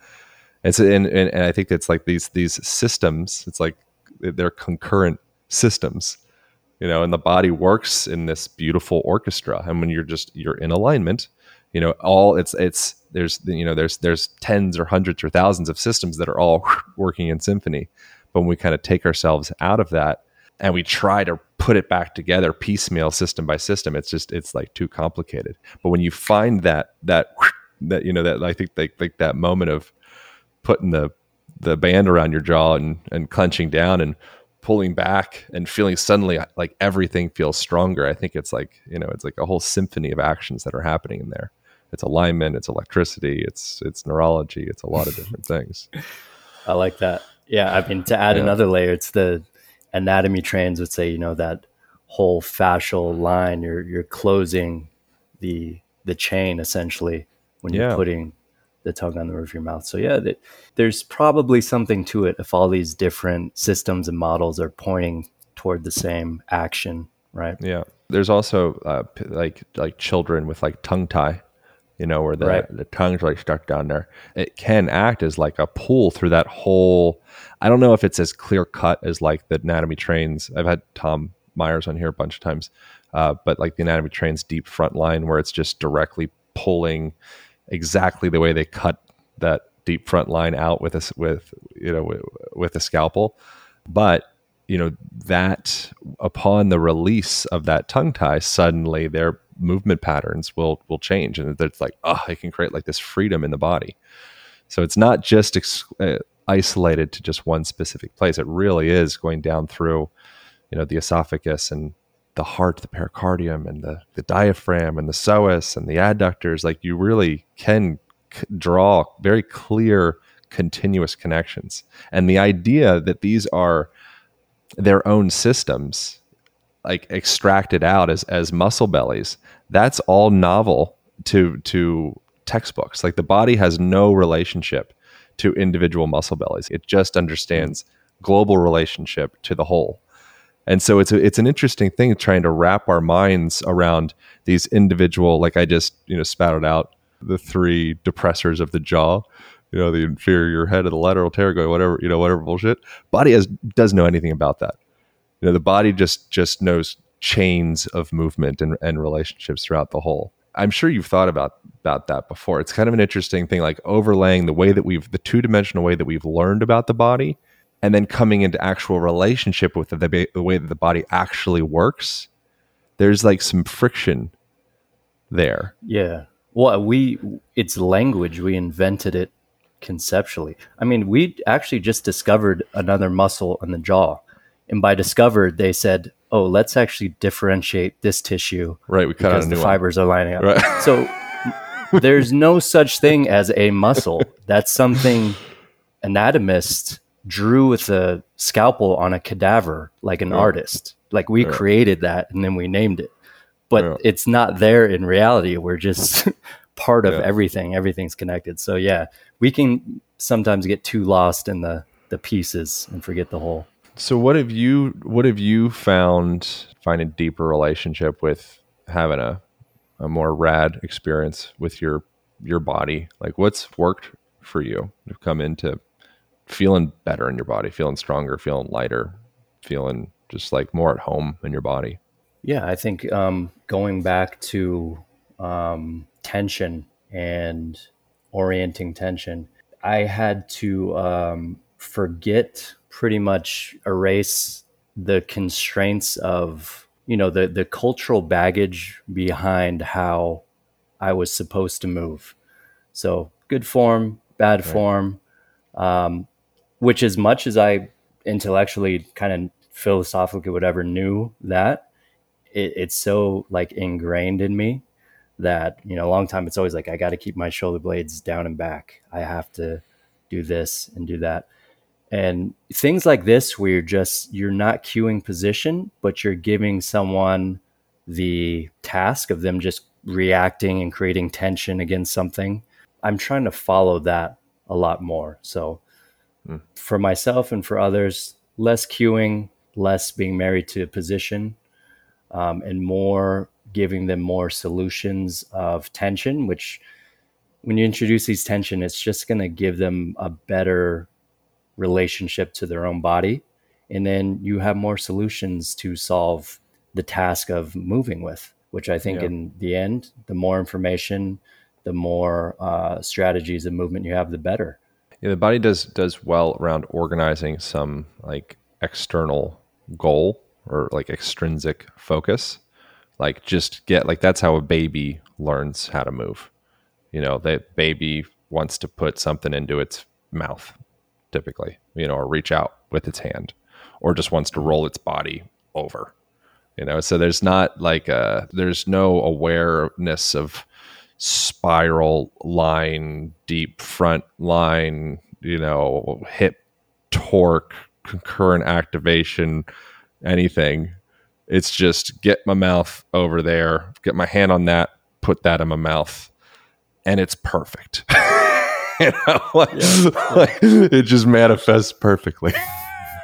And, so, and, and, and I think it's like these these systems. It's like they're concurrent systems, you know. And the body works in this beautiful orchestra. And when you're just you're in alignment, you know, all it's it's there's you know there's there's tens or hundreds or thousands of systems that are all [LAUGHS] working in symphony. But when we kind of take ourselves out of that and we try to put it back together piecemeal system by system it's just it's like too complicated but when you find that that [SNIFFS] that you know that i think like like that moment of putting the the band around your jaw and and clenching down and pulling back and feeling suddenly like everything feels stronger i think it's like you know it's like a whole symphony of actions that are happening in there it's alignment it's electricity it's it's neurology it's a lot of different things [LAUGHS] i like that yeah i mean to add yeah. another layer it's the anatomy trains would say, you know, that whole fascial line, you're you're closing the the chain essentially when you're putting the tongue on the roof of your mouth. So yeah, there's probably something to it if all these different systems and models are pointing toward the same action, right? Yeah. There's also uh, like like children with like tongue tie you know, where the, right. the tongue's like stuck down there. It can act as like a pull through that whole. I don't know if it's as clear cut as like the anatomy trains. I've had Tom Myers on here a bunch of times, uh, but like the anatomy trains deep front line where it's just directly pulling exactly the way they cut that deep front line out with a with you know with, with a scalpel, but you know that upon the release of that tongue tie, suddenly they're movement patterns will will change and it's like oh it can create like this freedom in the body. So it's not just ex- uh, isolated to just one specific place. It really is going down through you know the esophagus and the heart the pericardium and the, the diaphragm and the psoas and the adductors. Like you really can c- draw very clear continuous connections. And the idea that these are their own systems like extracted out as as muscle bellies that's all novel to to textbooks. Like the body has no relationship to individual muscle bellies. It just understands global relationship to the whole. And so it's a, it's an interesting thing trying to wrap our minds around these individual like i just you know spouted out the three depressors of the jaw you know the inferior head of the lateral pterygoid whatever you know whatever bullshit. Body has doesn't know anything about that you know the body just just knows chains of movement and, and relationships throughout the whole. I'm sure you've thought about about that before. It's kind of an interesting thing like overlaying the way that we've the two-dimensional way that we've learned about the body and then coming into actual relationship with the, the, the way that the body actually works. There's like some friction there. Yeah. Well we it's language. We invented it conceptually. I mean we actually just discovered another muscle in the jaw and by discovered, they said, "Oh, let's actually differentiate this tissue." Right, we cut because the fibers one. are lining up. Right. So [LAUGHS] there's no such thing as a muscle. That's something anatomists drew with a scalpel on a cadaver, like an artist. Like we created that and then we named it, but it's not there in reality. We're just [LAUGHS] part of yeah. everything. Everything's connected. So yeah, we can sometimes get too lost in the the pieces and forget the whole. So what have you what have you found find a deeper relationship with having a a more rad experience with your your body? Like what's worked for you to come into feeling better in your body, feeling stronger, feeling lighter, feeling just like more at home in your body? Yeah, I think um, going back to um, tension and orienting tension, I had to um, forget, pretty much erase the constraints of, you know, the, the cultural baggage behind how I was supposed to move. So good form, bad right. form, um, which as much as I intellectually kind of philosophically whatever knew that, it, it's so like ingrained in me that you know a long time it's always like i got to keep my shoulder blades down and back i have to do this and do that and things like this where you're just you're not cueing position but you're giving someone the task of them just reacting and creating tension against something i'm trying to follow that a lot more so mm. for myself and for others less cueing less being married to a position um, and more giving them more solutions of tension, which when you introduce these tension, it's just going to give them a better relationship to their own body. And then you have more solutions to solve the task of moving with, which I think yeah. in the end, the more information, the more uh, strategies of movement you have, the better. Yeah, the body does does well around organizing some like external goal or like extrinsic focus like just get like that's how a baby learns how to move you know that baby wants to put something into its mouth typically you know or reach out with its hand or just wants to mm-hmm. roll its body over you know? So there's not like a there's no awareness of spiral line deep front line you know hip torque concurrent activation anything. It's just get my mouth over there, get my hand on that, put that in my mouth, and it's perfect. [LAUGHS] [LAUGHS] you know, like, yeah, like, it just manifests perfectly.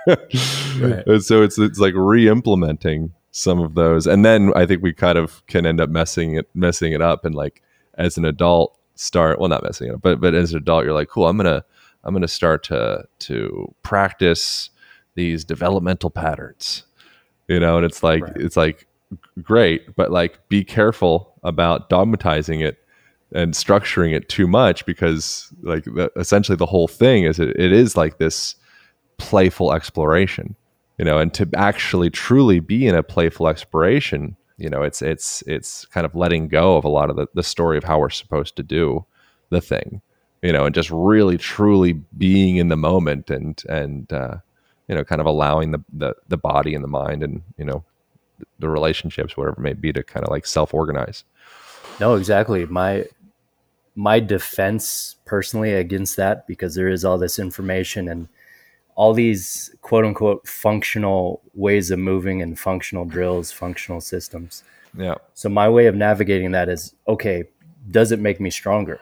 right. And [LAUGHS] so it's it's like re-implementing some of those, and then I think we kind of can end up messing it messing it up, and like as an adult start well not messing it up, but but as an adult you're like cool I'm gonna I'm gonna start to to practice these developmental patterns you know and it's like right. it's like great but like be careful about dogmatizing it and structuring it too much because like the, essentially the whole thing is it, it is like this playful exploration you know and to actually truly be in a playful exploration you know it's it's it's kind of letting go of a lot of the, the story of how we're supposed to do the thing you know and just really truly being in the moment and and uh, you know, kind of allowing the, the, the body and the mind and, you know, the relationships, whatever it may be to kind of like self-organize. No, exactly. My, my defense personally against that, because there is all this information and all these quote unquote functional ways of moving and functional drills, functional systems. Yeah. So my way of navigating that is okay, does it make me stronger?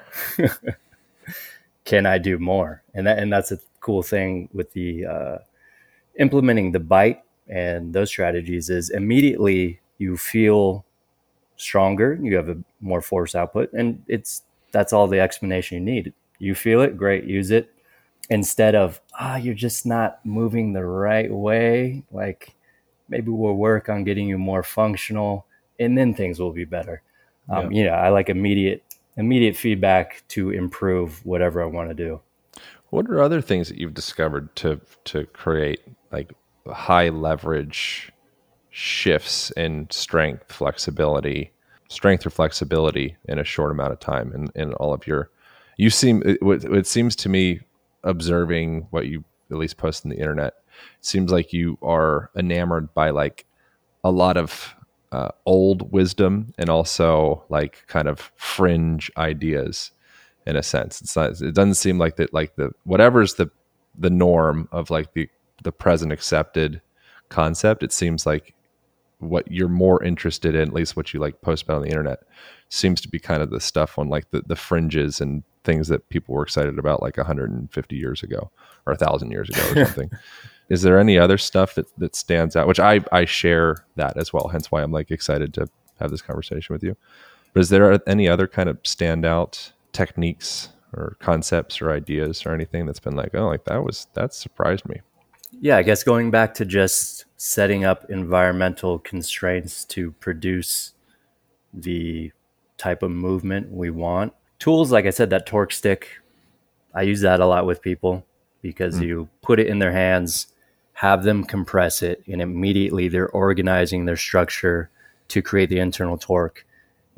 [LAUGHS] Can I do more? And that and that's a cool thing with the uh, implementing the bite and those strategies is immediately you feel stronger, you have a more force output, and it's that's all the explanation you need. You feel it, great, use it. Instead of ah, oh, you're just not moving the right way. Like maybe we'll work on getting you more functional, and then things will be better. Um, yeah. You know, I like immediate immediate feedback to improve whatever I want to do. What are other things that you've discovered to to create like high leverage shifts in strength, flexibility, strength or flexibility in a short amount of time in, in all of your you seem it, it seems to me observing what you at least post on the internet seems like you are enamored by like a lot of uh, old wisdom and also like kind of fringe ideas in a sense it's not it doesn't seem like that like the whatever's the the norm of like the the present accepted concept. It seems like what you're more interested in, at least what you like post about on the internet, seems to be kind of the stuff on like the, the fringes and things that people were excited about like 150 years ago or a thousand years ago or [LAUGHS] something. is there any other stuff that, that stands out? Which I, I share that as well. Hence why I'm like excited to have this conversation with you. But is there any other kind of standout techniques or concepts or ideas or anything that's been like, oh, like that was, that surprised me? Yeah, I guess going back to just setting up environmental constraints to produce the type of movement we want. Tools, like I said, that torque stick, I use that a lot with people because mm. you put it in their hands, have them compress it, and immediately they're organizing their structure to create the internal torque.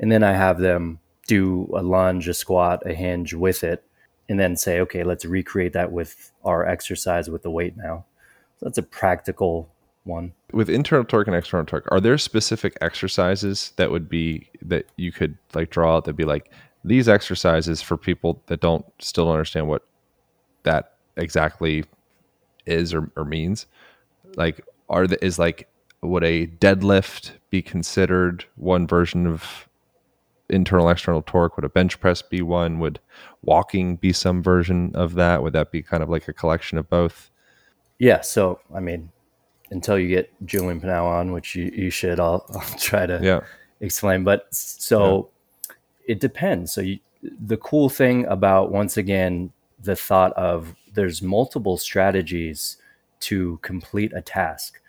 And then I have them do a lunge, a squat, a hinge with it, and then say, okay, let's recreate that with our exercise with the weight now. So that's a practical one. With internal torque and external torque, are there specific exercises that would be that you could like draw out that be like these exercises for people that don't still understand what that exactly is or, or means? Like, are the, is like would a deadlift be considered one version of internal external torque? Would a bench press be one? Would walking be some version of that? Would that be kind of like a collection of both? Yeah. So, I mean, until you get Julian Pineau on, which you, you should, I'll, [LAUGHS] I'll try to yeah. explain. But so yeah. it depends. So, you, the cool thing about, once again, the thought of there's multiple strategies to complete a task.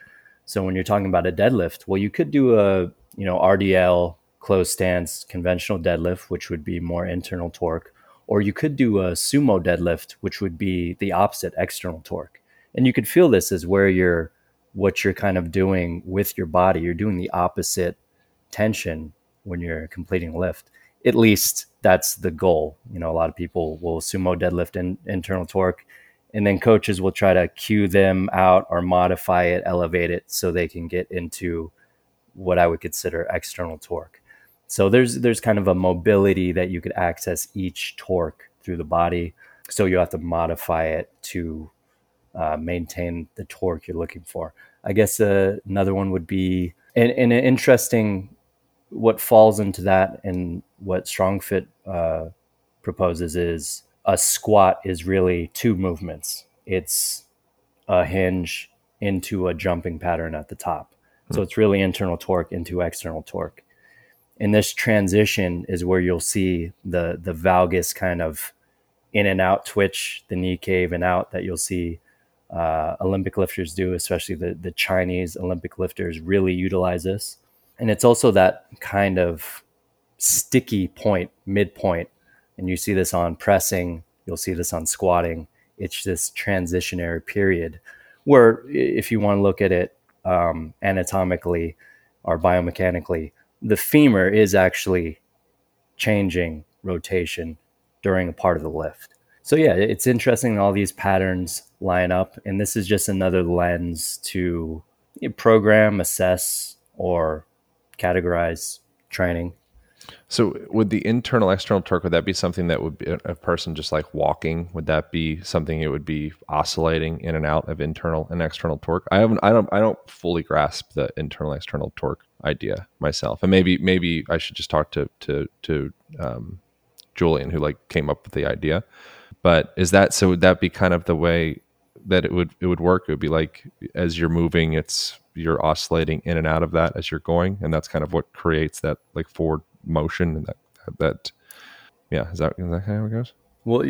So when you're talking about a deadlift, well, you could do a you know RDL closed stance conventional deadlift, which would be more internal torque, or you could do a sumo deadlift, which would be the opposite external torque. And you could feel this as where you're what you're kind of doing with your body. You're doing the opposite tension when you're completing lift. At least that's the goal. You know, a lot of people will sumo deadlift in internal torque and then coaches will try to cue them out or modify it, elevate it so they can get into what I would consider external torque. So there's there's kind of a mobility that you could access each torque through the body. So you have to modify it to uh, maintain the torque you're looking for. I guess uh, another one would be and, and, an interesting what falls into that and what StrongFit uh, proposes is a squat is really two movements. It's a hinge into a jumping pattern at the top. So hmm. it's really internal torque into external torque. And this transition is where you'll see the the valgus kind of in and out twitch, the knee cave and out that you'll see uh, Olympic lifters do, especially the the Chinese Olympic lifters really utilize this. And it's also that kind of sticky point, midpoint and you see this on pressing, you'll see this on squatting. It's this transitionary period where, if you want to look at it um, anatomically or biomechanically, the femur is actually changing rotation during a part of the lift. So, yeah, it's interesting all these patterns line up. And this is just another lens to program, assess, or categorize training so, would the internal external torque would that be something that would be a person just like walking? Would that be something it would be oscillating in and out of internal and external torque? I haven't, I don't, I don't fully grasp the internal external torque idea myself, and maybe, maybe I should just talk to to to um, Julian who like came up with the idea. But is that so? Would that be kind of the way that it would it would work? It would be like as you're moving, it's you're oscillating in and out of that as you're going, and that's kind of what creates that like forward motion and that that yeah is that is that how it goes well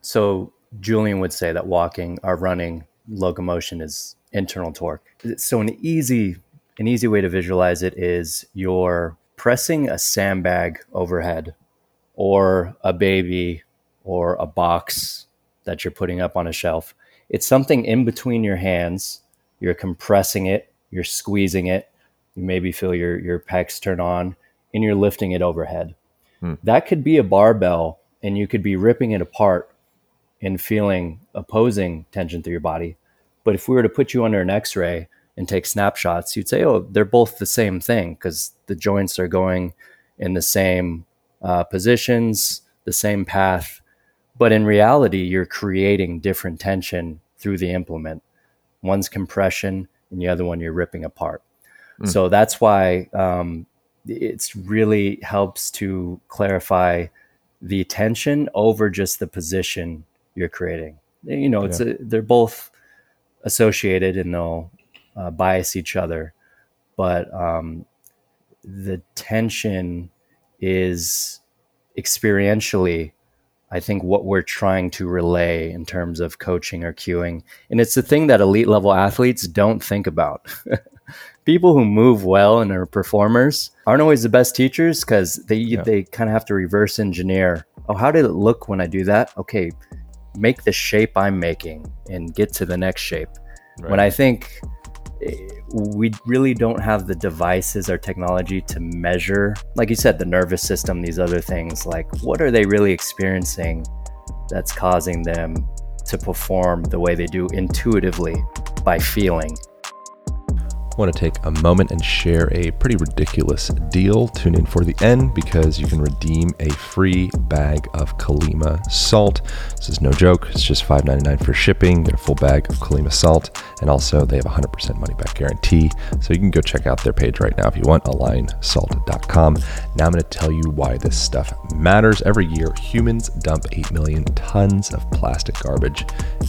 so julian would say that walking or running locomotion is internal torque so an easy an easy way to visualize it is you're pressing a sandbag overhead or a baby or a box that you're putting up on a shelf it's something in between your hands you're compressing it you're squeezing it you maybe feel your your pecs turn on and you're lifting it overhead. Hmm. That could be a barbell and you could be ripping it apart and feeling opposing tension through your body. But if we were to put you under an x ray and take snapshots, you'd say, oh, they're both the same thing because the joints are going in the same uh, positions, the same path. But in reality, you're creating different tension through the implement. One's compression, and the other one you're ripping apart. Mm. So that's why um, it really helps to clarify the tension over just the position you're creating. You know, it's yeah. a, they're both associated and they'll uh, bias each other, but um, the tension is experientially, I think, what we're trying to relay in terms of coaching or cueing, and it's the thing that elite level athletes don't think about. [LAUGHS] people who move well and are performers aren't always the best teachers because they yeah. they kind of have to reverse engineer. Oh, how did it look when I do that? Okay, make the shape I'm making and get to the next shape. Right. When I think Eh, we really don't have the devices or technology to measure, like you said, the nervous system, these other things, like what are they really experiencing that's causing them to perform the way they do intuitively by feeling? Want to take a moment and share a pretty ridiculous deal. Tune in for the end because you can redeem a free bag of Colima salt. This is no joke. It's just $5.99 for shipping. Get a full bag of Colima salt. And also, they have a 100% money back guarantee. So you can go check out their page right now if you want, alignsalt.com. Now I'm going to tell you why this stuff matters. Every year, humans dump 8 million tons of plastic garbage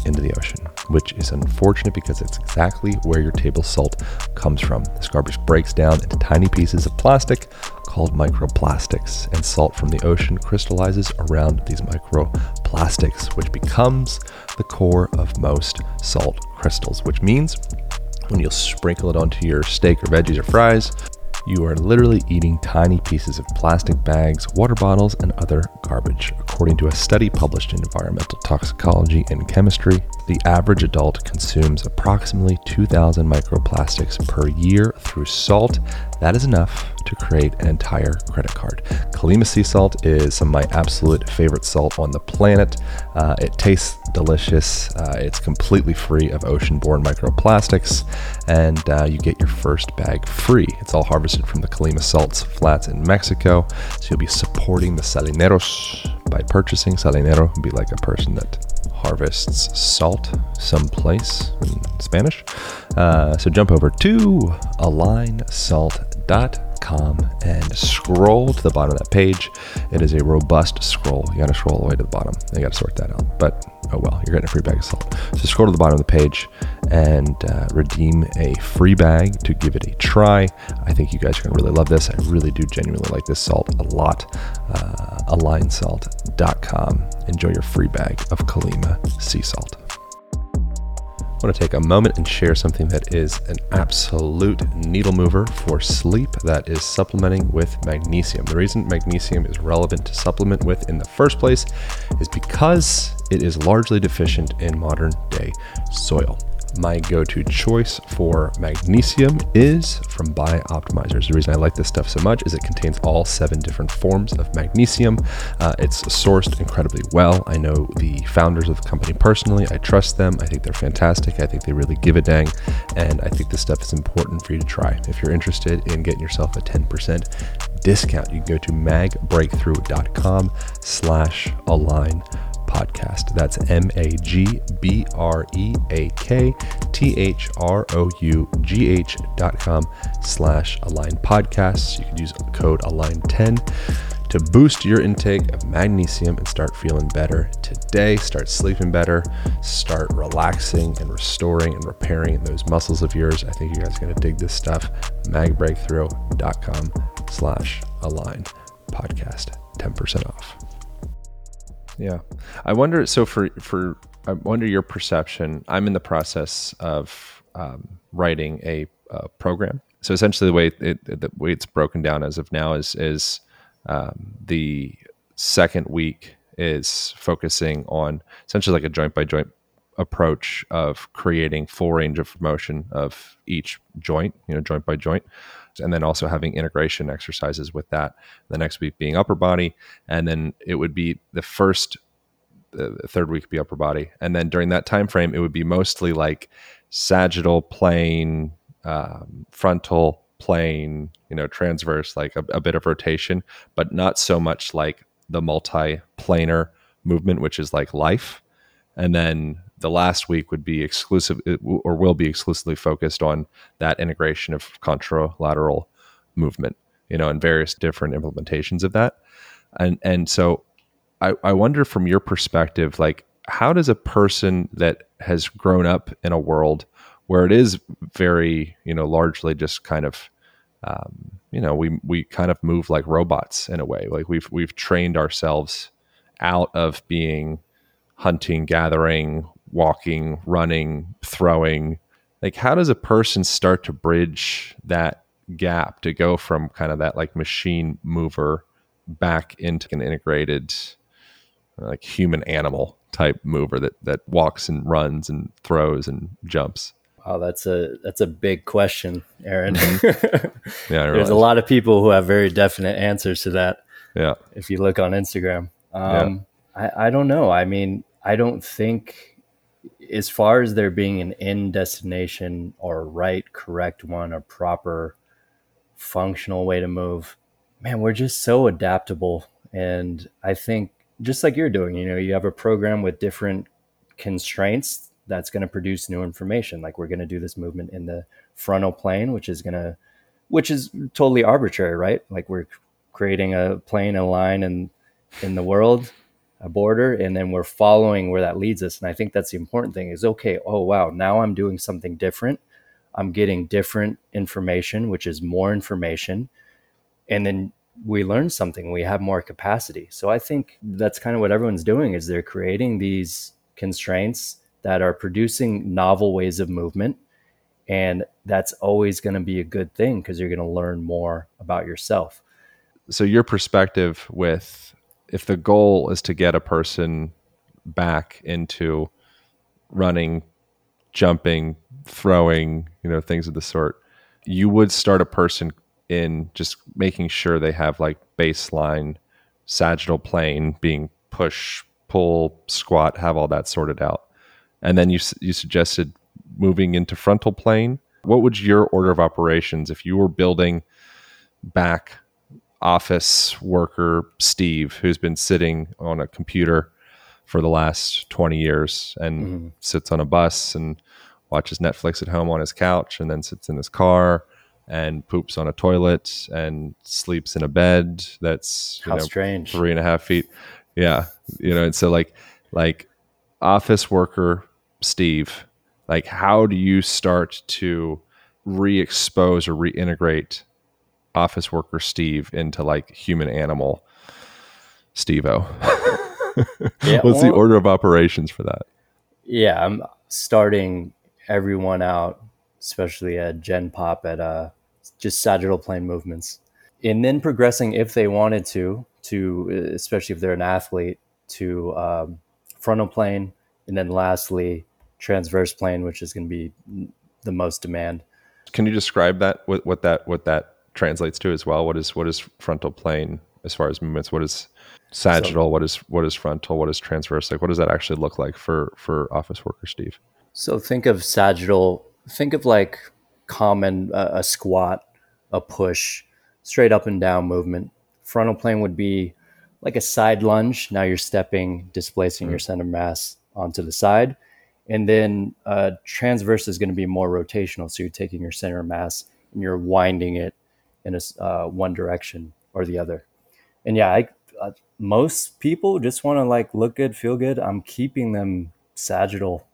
into the ocean, which is unfortunate because it's exactly where your table salt comes from. This garbage breaks down into tiny pieces of plastic called microplastics, and salt from the ocean crystallizes around these microplastics, which becomes the core of most salt crystals, which means when you sprinkle it onto your steak or veggies or fries, you are literally eating tiny pieces of plastic bags, water bottles, and other garbage. According to a study published in Environmental Toxicology and Chemistry, the average adult consumes approximately 2,000 microplastics per year through salt. That is enough to create an entire credit card. Colima sea salt is some of my absolute favorite salt on the planet. Uh, it tastes delicious. Uh, it's completely free of ocean-borne microplastics, and uh, you get your first bag free. It's all harvested from the Colima salts flats in Mexico, so you'll be supporting the salineros by purchasing. Salinero be like a person that harvests salt someplace in Spanish. Uh, so jump over to alignsalt.com and scroll to the bottom of that page. It is a robust scroll. You got to scroll all the way to the bottom. You got to sort that out. But oh well, you're getting a free bag of salt. So scroll to the bottom of the page and uh, redeem a free bag to give it a try. I think you guys are going to really love this. I really do genuinely like this salt a lot. Uh, alignsalt.com. Enjoy your free bag of Colima sea salt. I want to take a moment and share something that is an absolute needle mover for sleep that is supplementing with magnesium. The reason magnesium is relevant to supplement with in the first place is because it is largely deficient in modern day soil my go-to choice for magnesium is from Bioptimizers. The reason I like this stuff so much is it contains all seven different forms of magnesium. Uh, it's sourced incredibly well. I know the founders of the company personally. I trust them. I think they're fantastic. I think they really give a dang, and I think this stuff is important for you to try. If you're interested in getting yourself a 10% discount, you can go to magbreakthrough.com slash align That's M A G B R E A K T H R O U G H dot com slash align podcasts. You can use code align10 to boost your intake of magnesium and start feeling better today. Start sleeping better, start relaxing and restoring and repairing those muscles of yours. I think you guys are going to dig this stuff. magbreakthrough.com slash align podcast. 10% off. Yeah, I wonder. So for for I wonder your perception. I'm in the process of um, writing a, a, program. So essentially, the way it, the way it's broken down as of now is is um, the second week is focusing on essentially like a joint by joint approach of creating full range of motion of each joint, you know, joint by joint and then also having integration exercises with that. The next week being upper body, and then it would be the first, the third week be upper body, and then during that time frame, it would be mostly like sagittal plane, um, frontal plane, you know, transverse, like a, a bit of rotation, but not so much like the multi-planar movement, which is like life. And then the last week would be exclusive or will be exclusively focused on that integration of contralateral movement, you know, and various different implementations of that. And and so I, I wonder from your perspective, like how does a person that has grown up in a world where it is very, you know, largely just kind of um, you know, we we kind of move like robots in a way. Like we've we've trained ourselves out of being hunting, gathering, walking, running, throwing. Like, how does a person start to bridge that gap to go from kind of that like machine mover back into an integrated, like human animal type mover that that walks and runs and throws and jumps? Wow, that's a that's a big question, Aaron. Mm-hmm. [LAUGHS] yeah, there's a lot of people who have very definite answers to that. Yeah, if you look on Instagram, um, yeah. I, I don't know. I mean, I don't think as far as there being an end destination or right, correct one or proper functional way to move, man, we're just so adaptable. And I think just like you're doing, you know, you have a program with different constraints that's going to produce new information. Like we're going to do this movement in the frontal plane, which is going to, which is totally arbitrary, right? Like we're creating a plane, a line, and in, in the world, a border, and then we're following where that leads us. And I think that's the important thing is okay. Oh wow, now I'm doing something different. I'm getting different information, which is more information, and then we learn something. We have more capacity. So I think that's kind of what everyone's doing is they're creating these constraints that are producing novel ways of movement. And that's always going to be a good thing because you're going to learn more about yourself. So, your perspective with if the goal is to get a person back into running, jumping, throwing, you know, things of the sort, you would start a person in just making sure they have like baseline sagittal plane being push, pull, squat, have all that sorted out and then you you suggested moving into frontal plane. What would your order of operations if you were building back office worker Steve, who's been sitting on a computer for the last 20 years and mm-hmm. sits on a bus and watches Netflix at home on his couch and then sits in his car and poops on a toilet and sleeps in a bed that's how know, strange three and a half feet. Yeah. You know, and so like like office worker Steve, like how do you start to re-expose or reintegrate office worker Steve into like human animal Stevo? [LAUGHS] yeah, What's well, the order of operations for that? Yeah, I'm starting everyone out, especially at Gen Pop at uh, just sagittal plane movements, and then progressing if they wanted to, to especially if they're an athlete, to um, frontal plane, and then lastly transverse plane, which is going to be the most demand. Can you describe that? What, what that what that translates to as well? What is what is frontal plane as far as movements? What is sagittal? So, what is what is frontal? What is transverse? Like what does that actually look like for for office worker Steve? So think of sagittal. Think of like common uh, a squat, a push, straight up and down movement. Frontal plane would be like a side lunge. Now you're stepping, displacing mm-hmm. your center mass onto the side. And then uh, transverse is going to be more rotational. So you're taking your center mass and you're winding it in a, uh, one direction or the other. And yeah, I, uh, most people just want to like look good, feel good. I'm keeping them sagittal.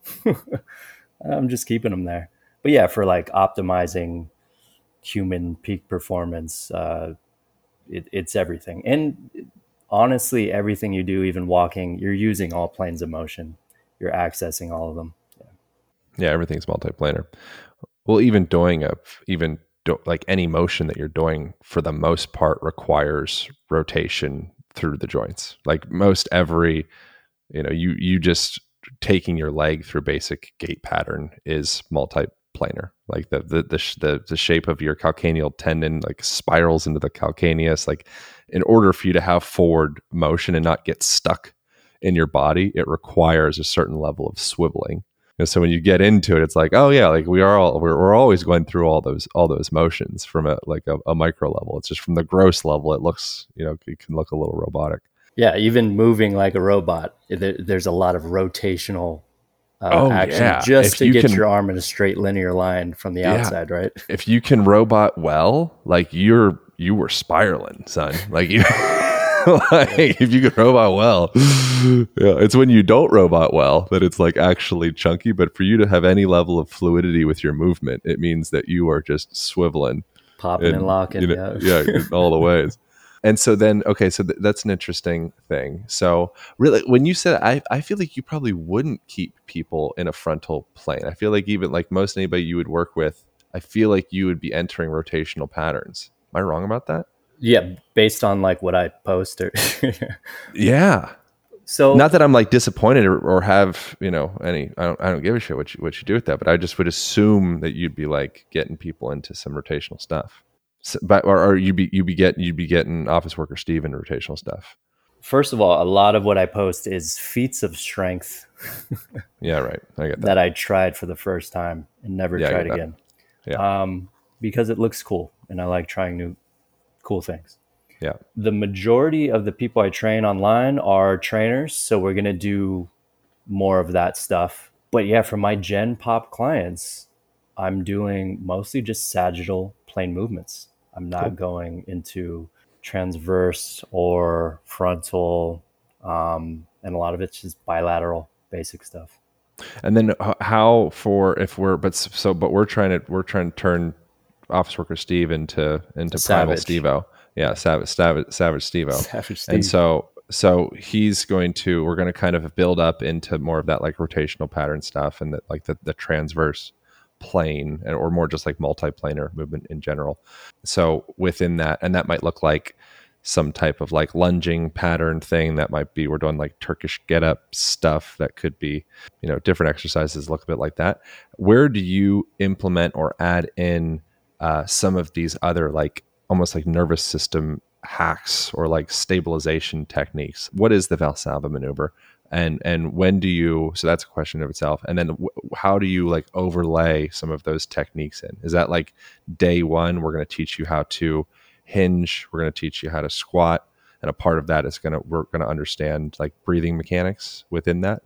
[LAUGHS] I'm just keeping them there. But yeah, for like optimizing human peak performance, uh, it, it's everything. And honestly, everything you do, even walking, you're using all planes of motion you're accessing all of them. Yeah, yeah everything's multiplanar. Well, even doing a even do, like any motion that you're doing for the most part requires rotation through the joints. Like most every, you know, you you just taking your leg through basic gait pattern is multiplanar. Like the the the, the, the shape of your calcaneal tendon like spirals into the calcaneus. Like in order for you to have forward motion and not get stuck in your body, it requires a certain level of swiveling. And so when you get into it, it's like, oh yeah, like we are all we're, we're always going through all those all those motions from a like a, a micro level. It's just from the gross level, it looks you know it can look a little robotic. Yeah, even moving like a robot, there, there's a lot of rotational uh, oh, action yeah. just if to you get can, your arm in a straight linear line from the yeah. outside, right? If you can robot well, like you're you were spiraling, son. Like you [LAUGHS] [LAUGHS] like if you can robot well, yeah, it's when you don't robot well that it's like actually chunky. But for you to have any level of fluidity with your movement, it means that you are just swiveling, popping and locking, you know, yeah, yeah, [LAUGHS] all the ways. And so then, okay, so th- that's an interesting thing. So really, when you said, I, I feel like you probably wouldn't keep people in a frontal plane. I feel like even like most anybody you would work with, I feel like you would be entering rotational patterns. Am I wrong about that? Yeah, based on like what I post or [LAUGHS] Yeah. So not that I'm like disappointed or, or, have you know any. I don't. I don't give a shit what you what you do with that. But I just would assume that you'd be like getting people into some rotational stuff. So, but or, or you be you be getting you'd be getting office worker Steve in rotational stuff. First of all, a lot of what I post is feats of strength. [LAUGHS] yeah, right. I get that. that. I tried for the first time and never yeah, tried again. Yeah. Um, because it looks cool and I like trying new cool things. Yeah. The majority of the people I train online are trainers, so we're going to do more of that stuff. But yeah, for my Gen Pop clients, I'm doing mostly just sagittal plane movements. I'm not cool. going into transverse or frontal, um, and a lot of it's just bilateral basic stuff. And then how for if we're but so but we're trying to we're trying to turn office worker Steve into into Savage. primal Stevo yeah, Savage, [LAUGHS] Savage, Savage Stevo. Savage Steve. And so, so he's going to, we're going to kind of build up into more of that like rotational pattern stuff and that like the, the transverse plane and, or more just like multiplanar movement in general. So within that, and that might look like some type of like lunging pattern thing that might be, we're doing like Turkish get up stuff that could be, you know, different exercises look a bit like that. Where do you implement or add in uh, some of these other like almost like nervous system hacks or like stabilization techniques. What is the Valsalva maneuver? And and when do you? So that's a question of itself. And then w- how do you like overlay some of those techniques in? Is that like day one? We're going to teach you how to hinge. We're going to teach you how to squat, and a part of that is going to we're going to understand like breathing mechanics within that.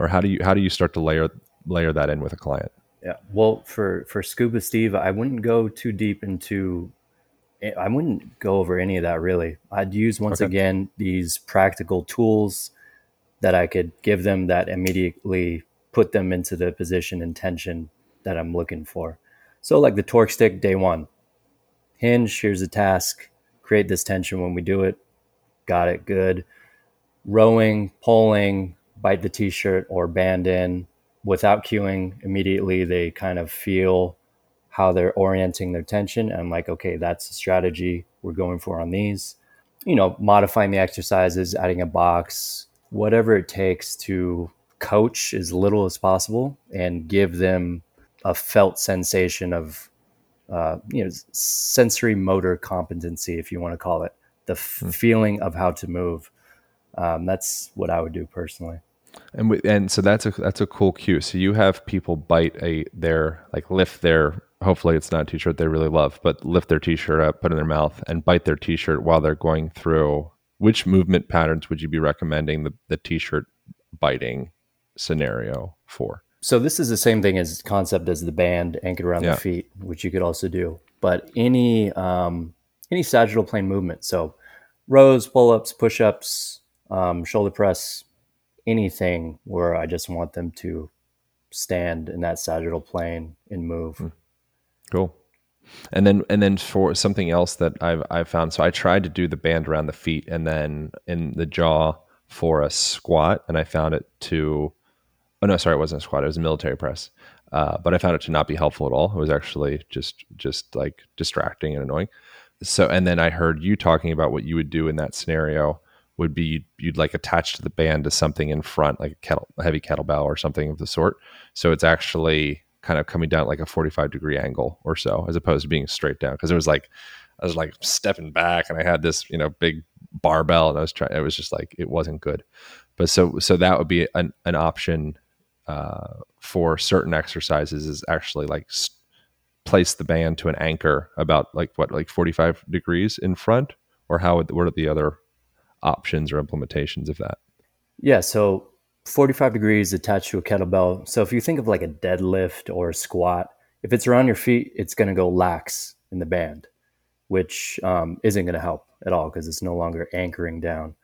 Or how do you how do you start to layer layer that in with a client? Yeah. Well, for for Scuba Steve, I wouldn't go too deep into I wouldn't go over any of that really. I'd use once okay. again these practical tools that I could give them that immediately put them into the position and tension that I'm looking for. So, like the torque stick, day one, hinge, here's a task, create this tension when we do it. Got it, good. Rowing, pulling, bite the t shirt or band in without cueing, immediately they kind of feel how they're orienting their tension. And I'm like, okay, that's the strategy we're going for on these. You know, modifying the exercises, adding a box, whatever it takes to coach as little as possible and give them a felt sensation of, uh, you know, sensory motor competency, if you want to call it, the f- mm. feeling of how to move. Um, that's what I would do personally. And we, and so that's a that's a cool cue. So you have people bite a their like lift their hopefully it's not a t-shirt they really love, but lift their t-shirt up, put it in their mouth, and bite their t-shirt while they're going through. Which movement patterns would you be recommending the, the t-shirt biting scenario for? So this is the same thing as concept as the band anchored around yeah. the feet, which you could also do. But any um, any sagittal plane movement, so rows, pull ups, push ups, um, shoulder press, anything where I just want them to stand in that sagittal plane and move. Hmm. Cool. And then and then for something else that I've I've found, so I tried to do the band around the feet and then in the jaw for a squat, and I found it to oh no, sorry, it wasn't a squat, it was a military press. Uh, but I found it to not be helpful at all. It was actually just just like distracting and annoying. So and then I heard you talking about what you would do in that scenario would be you'd, you'd like attach the band to something in front, like a kettle, a heavy kettlebell or something of the sort. So it's actually kind of coming down like a 45 degree angle or so as opposed to being straight down. Because it was like i was like stepping back and i had this you know big barbell and i was trying it was just like it wasn't good. But so so that would be an, an option uh, for certain exercises is actually like st- place the band to an anchor about like what like 45 degrees in front? Or how would, what are the other options or implementations of that yeah so 45 degrees attached to a kettlebell. So if you think of like a deadlift or a squat, if it's around your feet, it's going to go lax in the band, which um, isn't going to help at all because it's no longer anchoring down.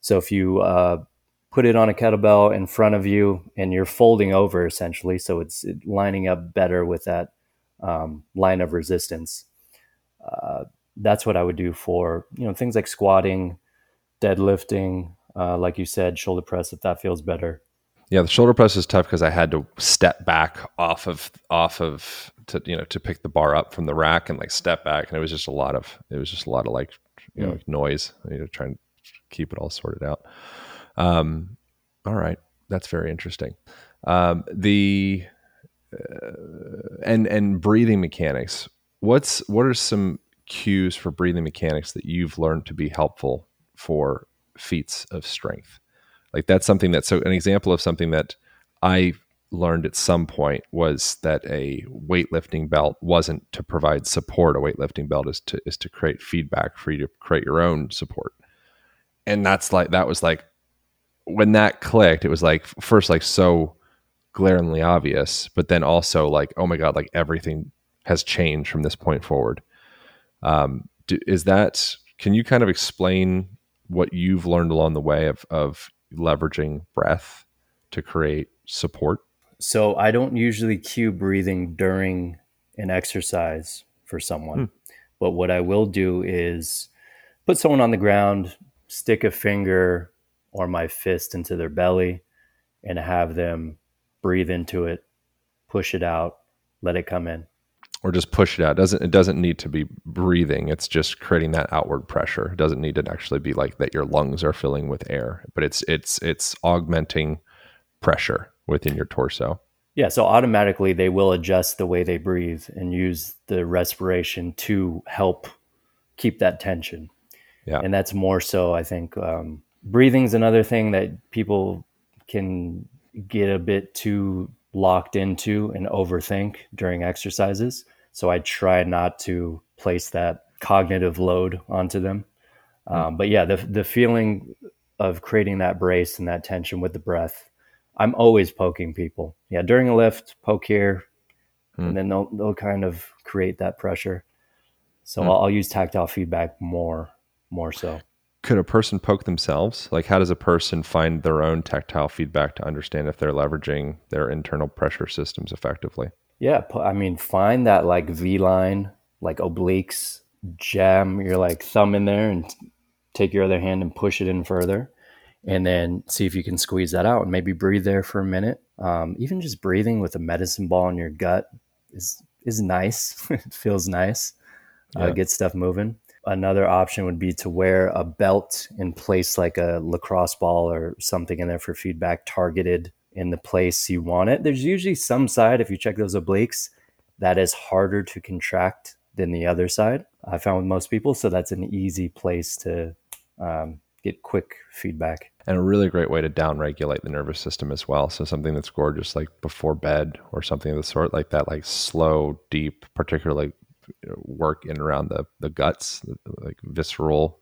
So if you uh, put it on a kettlebell in front of you and you're folding over essentially, so it's lining up better with that um, line of resistance. Uh, that's what I would do for you know things like squatting, deadlifting, uh, like you said, shoulder press if that feels better. Yeah, the shoulder press is tough because I had to step back off of off of to you know to pick the bar up from the rack and like step back, and it was just a lot of it was just a lot of like you know mm. noise, you know, trying to keep it all sorted out. Um, all right, that's very interesting. Um, the uh, and and breathing mechanics. What's what are some cues for breathing mechanics that you've learned to be helpful for feats of strength? Like that's something that so an example of something that I learned at some point was that a weightlifting belt wasn't to provide support. A weightlifting belt is to is to create feedback for you to create your own support. And that's like that was like when that clicked, it was like first like so glaringly obvious, but then also like, oh my God, like everything has changed from this point forward. Um, do, is that, can you kind of explain what you've learned along the way of, of leveraging breath to create support? So I don't usually cue breathing during an exercise for someone. Hmm. But what I will do is put someone on the ground, stick a finger or my fist into their belly, and have them breathe into it, push it out, let it come in. Or just push it out. It doesn't it doesn't need to be breathing. It's just creating that outward pressure. It doesn't need to actually be like that your lungs are filling with air, but it's it's it's augmenting pressure within your torso. Yeah, so automatically they will adjust the way they breathe and use the respiration to help keep that tension. Yeah. And that's more so, I think, um, breathing's another thing that people can get a bit too locked into and overthink during exercises. So I try not to place that cognitive load onto them. Hmm. Um, but yeah, the the feeling of creating that brace and that tension with the breath, I'm always poking people. Yeah, during a lift, poke here, mm. and then they'll they'll kind of create that pressure. So mm. I'll, I'll use tactile feedback more more so could a person poke themselves? Like, how does a person find their own tactile feedback to understand if they're leveraging their internal pressure systems effectively? Yeah, I mean, find that like V line, like obliques, jam your like thumb in there and take your other hand and push it in further. And then see if you can squeeze that out and maybe breathe there for a minute. Um, even just breathing with a medicine ball in your gut is is nice. [LAUGHS] it feels nice. Uh, yeah. Uh, get stuff moving another option would be to wear a belt and place like a lacrosse ball or something in there for feedback targeted in the place you want it. There's usually some side, if you check those obliques, that is harder to contract than the other side. I found with most people. So that's an easy place to um, get quick feedback. And a really great way to down regulate the nervous system as well. So something that's gorgeous, like before bed or something of the sort, like that, like slow, deep, particularly work in around the the guts, like visceral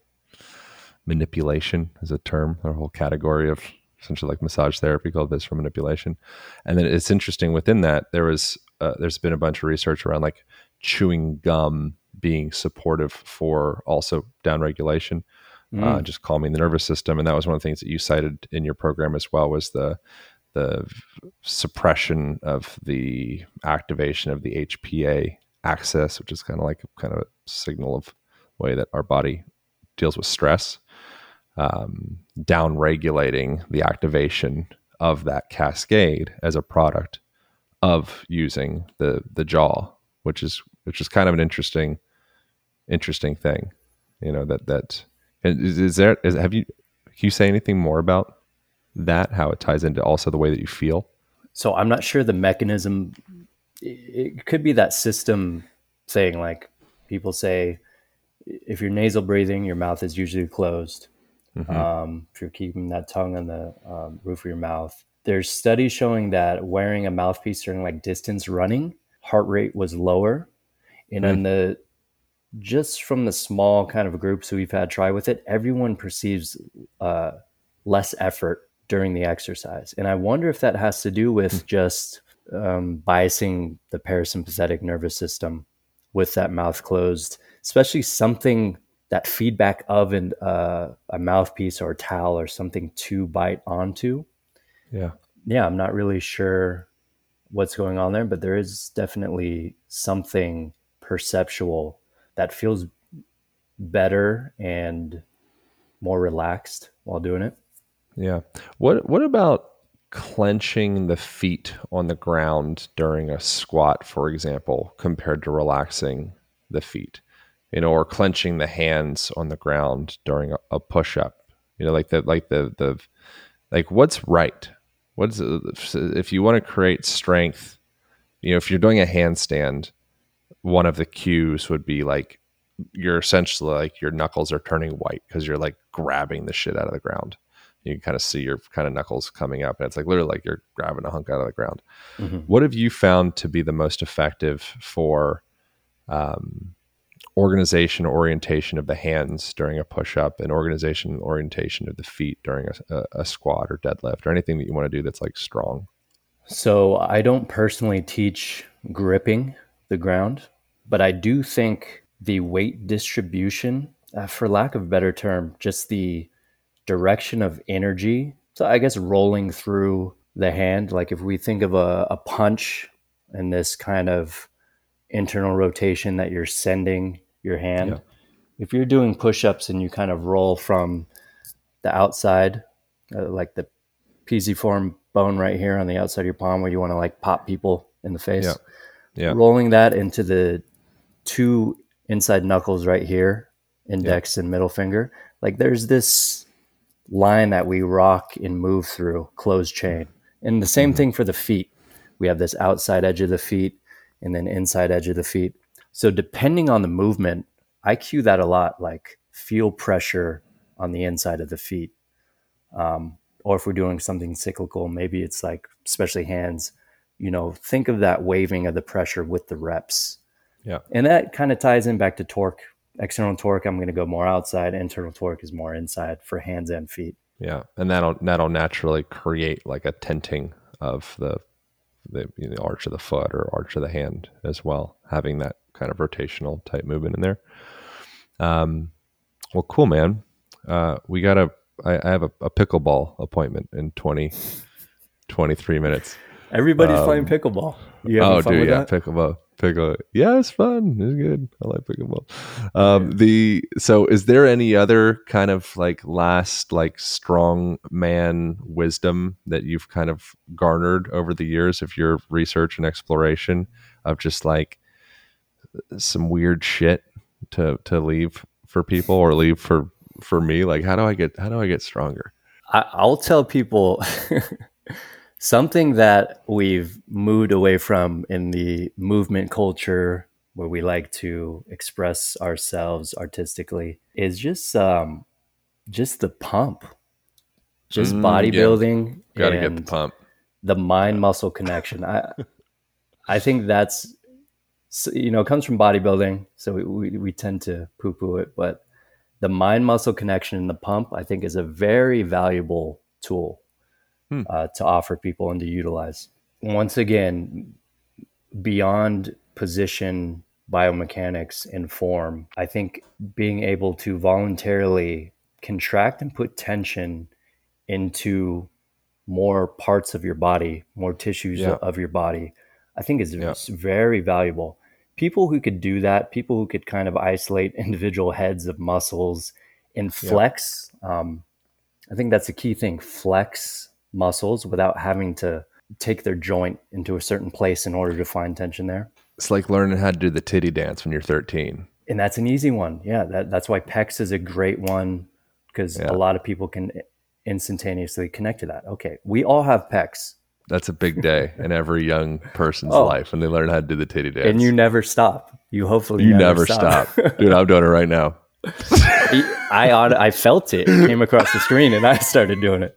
manipulation is a term, a whole category of essentially like massage therapy called visceral manipulation. And then it's interesting within that there was uh, there's been a bunch of research around like chewing gum being supportive for also down regulation, uh, mm. uh, just calming the nervous system. And that was one of the things that you cited in your program as well was the the suppression of the activation of the HPA axis, which is kind of like a kind of a signal of way that our body deals with stress, um, down regulating the activation of that cascade as a product of using the the jaw, which is which is kind of an interesting interesting thing, you know that that is, is there is have you can you say anything more about that how it ties into also the way that you feel so i'm not sure the mechanism it could be that system saying Like people say, if you're nasal breathing, your mouth is usually closed. Mm-hmm. Um, if you're keeping that tongue on the um, roof of your mouth, there's studies showing that wearing a mouthpiece during like distance running, heart rate was lower. And in mm. the just from the small kind of groups we've had try with it, everyone perceives uh, less effort during the exercise. And I wonder if that has to do with mm. just um, biasing the parasympathetic nervous system with that mouth closed, especially something that feedback of an, uh, a mouthpiece or a towel or something to bite onto. Yeah. Yeah, I'm not really sure what's going on there, but there is definitely something perceptual that feels better and more relaxed while doing it. Yeah. What what about clenching the feet on the ground during a squat, for example, compared to relaxing the feet, you know, or clenching the hands on the ground during a, a push up You know, like the like the the like what's right. What's if you want to create strength? You know, if you're doing a handstand, one of the cues would be like you're essentially like your knuckles are turning white because you're like grabbing the shit out of the ground. You can kind of see your kind of knuckles coming up, and it's like literally like you're grabbing a hunk out of the ground. Mm-hmm. What have you found to be the most effective for um, organization orientation of the hands during a push up and organization orientation of the feet during a, a, a squat or deadlift or anything that you want to do that's like strong? So I don't personally teach gripping the ground, but I do think the weight distribution, uh, for lack of a better term, just the direction of energy. So I guess rolling through the hand, like if we think of a, a punch and this kind of internal rotation that you're sending your hand, yeah. if you're doing push ups and you kind of roll from the outside, uh, like the pisiform bone right here on the outside of your palm where you want to like pop people in the face. Yeah. Yeah. Rolling that into the two inside knuckles right here, index yeah. and middle finger. Like there's this line that we rock and move through, closed chain. And the same mm-hmm. thing for the feet. We have this outside edge of the feet and then inside edge of the feet. So depending on the movement, I cue that a lot, like feel pressure on the inside of the feet. Um, or if we're doing something cyclical, maybe it's like, especially hands, you know, think of that waving of the pressure with the reps. Yeah. And that kind of ties in back to torque. External torque, I'm going to go more outside. Internal torque is more inside for hands and feet. Yeah, and that'll that'll naturally create like a tenting of the the, you know, arch of the foot or arch of the hand as well, having that kind of rotational type movement in there. Um, well, cool, man. Uh, we got a I, I have a, a pickleball appointment in 20, 23 minutes. Everybody's um, playing pickleball. You oh, dude, yeah, that? pickleball pickle. Yeah, it's fun. It's good. I like pickleball. Um, the so is there any other kind of like last like strong man wisdom that you've kind of garnered over the years of your research and exploration of just like some weird shit to to leave for people or leave for for me? Like, how do I get how do I get stronger? I, I'll tell people. [LAUGHS] something that we've moved away from in the movement culture where we like to express ourselves artistically is just um just the pump just mm, bodybuilding yeah. gotta get the pump the mind muscle connection i i think that's you know it comes from bodybuilding so we, we, we tend to poo poo it but the mind muscle connection and the pump i think is a very valuable tool hmm. uh, to offer people and to utilize. Once again, beyond position biomechanics and form, I think being able to voluntarily contract and put tension into more parts of your body, more tissues yeah. of your body, I think is yeah. very valuable. People who could do that, people who could kind of isolate [LAUGHS] individual heads of muscles and flex. Yeah. Um, I think that's a key thing. Flex muscles without having to take their joint into a certain place in order to find tension there. It's like learning how to do the titty dance when you're 13. And that's an easy one. Yeah, that, that's why pecs is a great one because yeah. a lot of people can instantaneously connect to that. Okay, we all have pecs. That's a big day in every young person's oh. life when they learn how to do the titty dance. And you never stop. You hopefully you never, never stop. stop. [LAUGHS] Dude, I'm doing it right now. I I felt it. it came across the screen and I started doing it.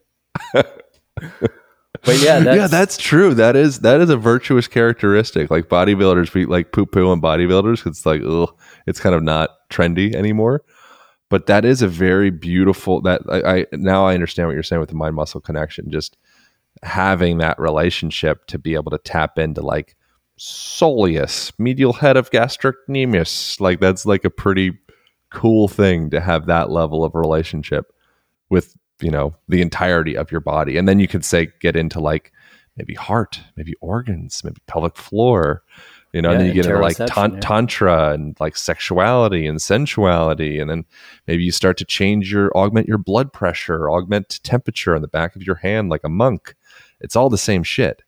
but yeah, that's, yeah, that's true. That is that is a virtuous characteristic. Like bodybuilders, we like poo poo on bodybuilders. It's like, ugh, it's kind of not trendy anymore. But that is a very beautiful. That I, I now I understand what you're saying with the mind muscle connection. Just having that relationship to be able to tap into like soleus, medial head of gastrocnemius. Like that's like a pretty cool thing to have that level of relationship with you know the entirety of your body and then you could say get into like maybe heart maybe organs maybe pelvic floor you know yeah, and then you get into like tan- yeah. tantra and like sexuality and sensuality and then maybe you start to change your augment your blood pressure augment temperature on the back of your hand like a monk it's all the same shit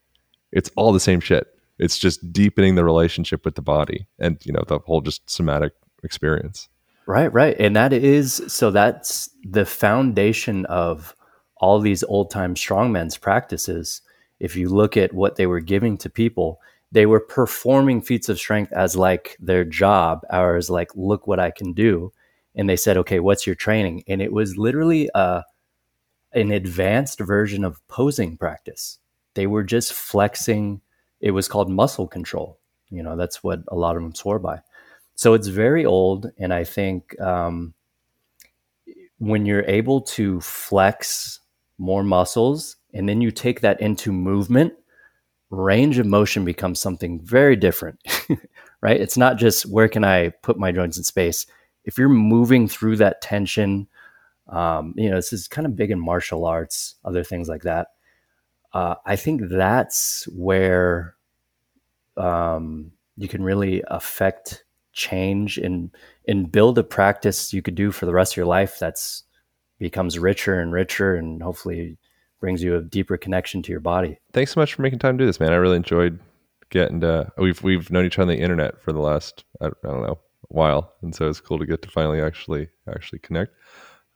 it's all the same shit it's just deepening the relationship with the body and you know the whole just somatic experience Right, right. And that is so that's the foundation of all these old time strongmen's practices. If you look at what they were giving to people, they were performing feats of strength as like their job or as like, look what I can do. And they said, okay, what's your training? And it was literally uh, an advanced version of posing practice. They were just flexing. It was called muscle control. You know, that's what a lot of them swore by. So it's very old, and I think um, when you're able to flex more muscles and then you take that into movement, range of motion becomes something very different, [LAUGHS] right? It's not just where can I put my joints in space. If you're moving through that tension, um, you know, this is kind of big in martial arts, other things like that. Uh, I think that's where um, you can really affect change and and build a practice you could do for the rest of your life that's becomes richer and richer and hopefully brings you a deeper connection to your body. Thanks so much for making time to do this, man. I really enjoyed getting to we've we've known each other on the internet for the last I, I don't know while, and so it's cool to get to finally actually actually connect.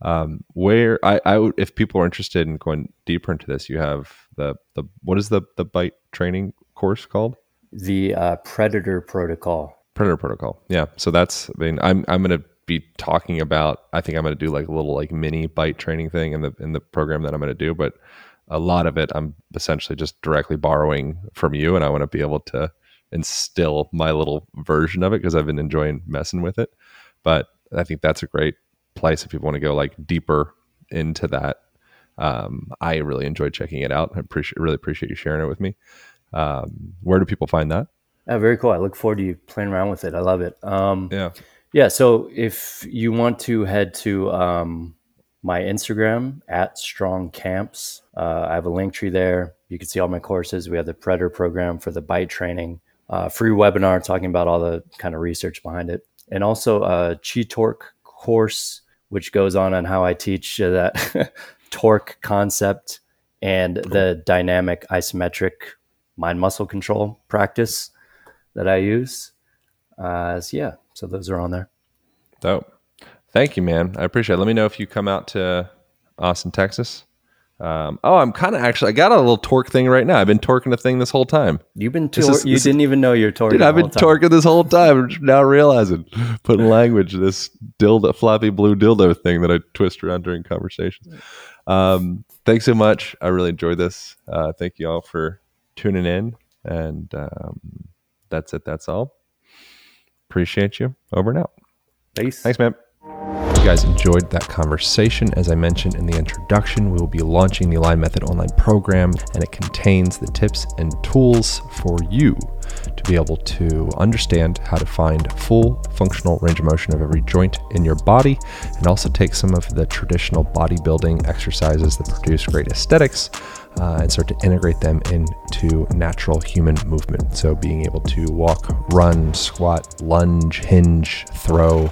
Um, where I, I would, if people are interested in going deeper into this, you have the the what is the the bite training course called? The uh, Predator Protocol. Predator Protocol. Yeah. So that's I mean I'm I'm gonna be talking about I think I'm gonna do like a little like mini bite training thing in the in the program that I'm gonna do, but a lot of it I'm essentially just directly borrowing from you and I want to be able to instill my little version of it because I've been enjoying messing with it. But I think that's a great place if people want to go like deeper into that. Um, I really enjoyed checking it out. I appreciate really appreciate you sharing it with me. Um, where do people find that? Yeah, very cool. I look forward to you playing around with it. I love it. Um, yeah. Yeah. So if you want to head to um, my Instagram at Strong Camps, uh, I have a link tree there. You can see all my courses. We have the Predator program for the bite training, uh, free webinar talking about all the kind of research behind it, and also a Chi Torque course, which goes on on how I teach uh, that [LAUGHS] torque concept and cool. the dynamic isometric mind muscle control practice that I use. Uh, so yeah, so those are on there. Dope. Thank you, man. I appreciate it. Let me know if you come out to Austin, Texas. Um, oh, I'm kind of actually. I got a little torque thing right now. I've been torquing a thing this whole time. You've been tor- is, you didn't even know you're torquing. Dude, I've been torquing this whole [LAUGHS] time. I'm now realizing, putting language this dildo, floppy blue dildo thing that I twist around during conversations. Um, thanks so much. I really enjoyed this. Uh, thank you all for tuning in, and um, that's it. That's all. Appreciate you. Over and out. Peace. Thanks, man. You guys enjoyed that conversation, as I mentioned in the introduction, we will be launching the Align Method online program, and it contains the tips and tools for you to be able to understand how to find full functional range of motion of every joint in your body, and also take some of the traditional bodybuilding exercises that produce great aesthetics uh, and start to integrate them into natural human movement. So, being able to walk, run, squat, lunge, hinge, throw,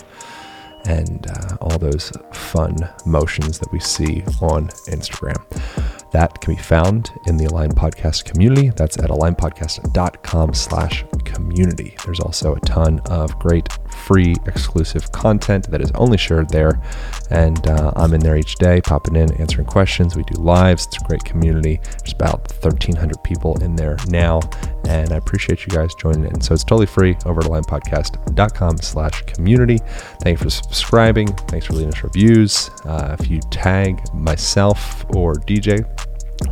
and uh, all those fun motions that we see on Instagram. That can be found in the Align Podcast community. That's at alignpodcast.com slash community. There's also a ton of great free exclusive content that is only shared there. And uh, I'm in there each day, popping in, answering questions. We do lives. It's a great community. There's about 1,300 people in there now. And I appreciate you guys joining in. So it's totally free over at alignpodcast.com slash community. Thank you for subscribing. Thanks for leaving us reviews. Uh, if you tag myself or DJ,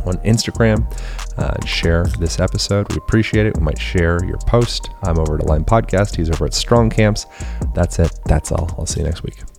on Instagram uh, and share this episode. We appreciate it. We might share your post. I'm over at Align Podcast. He's over at Strong Camps. That's it. That's all. I'll see you next week.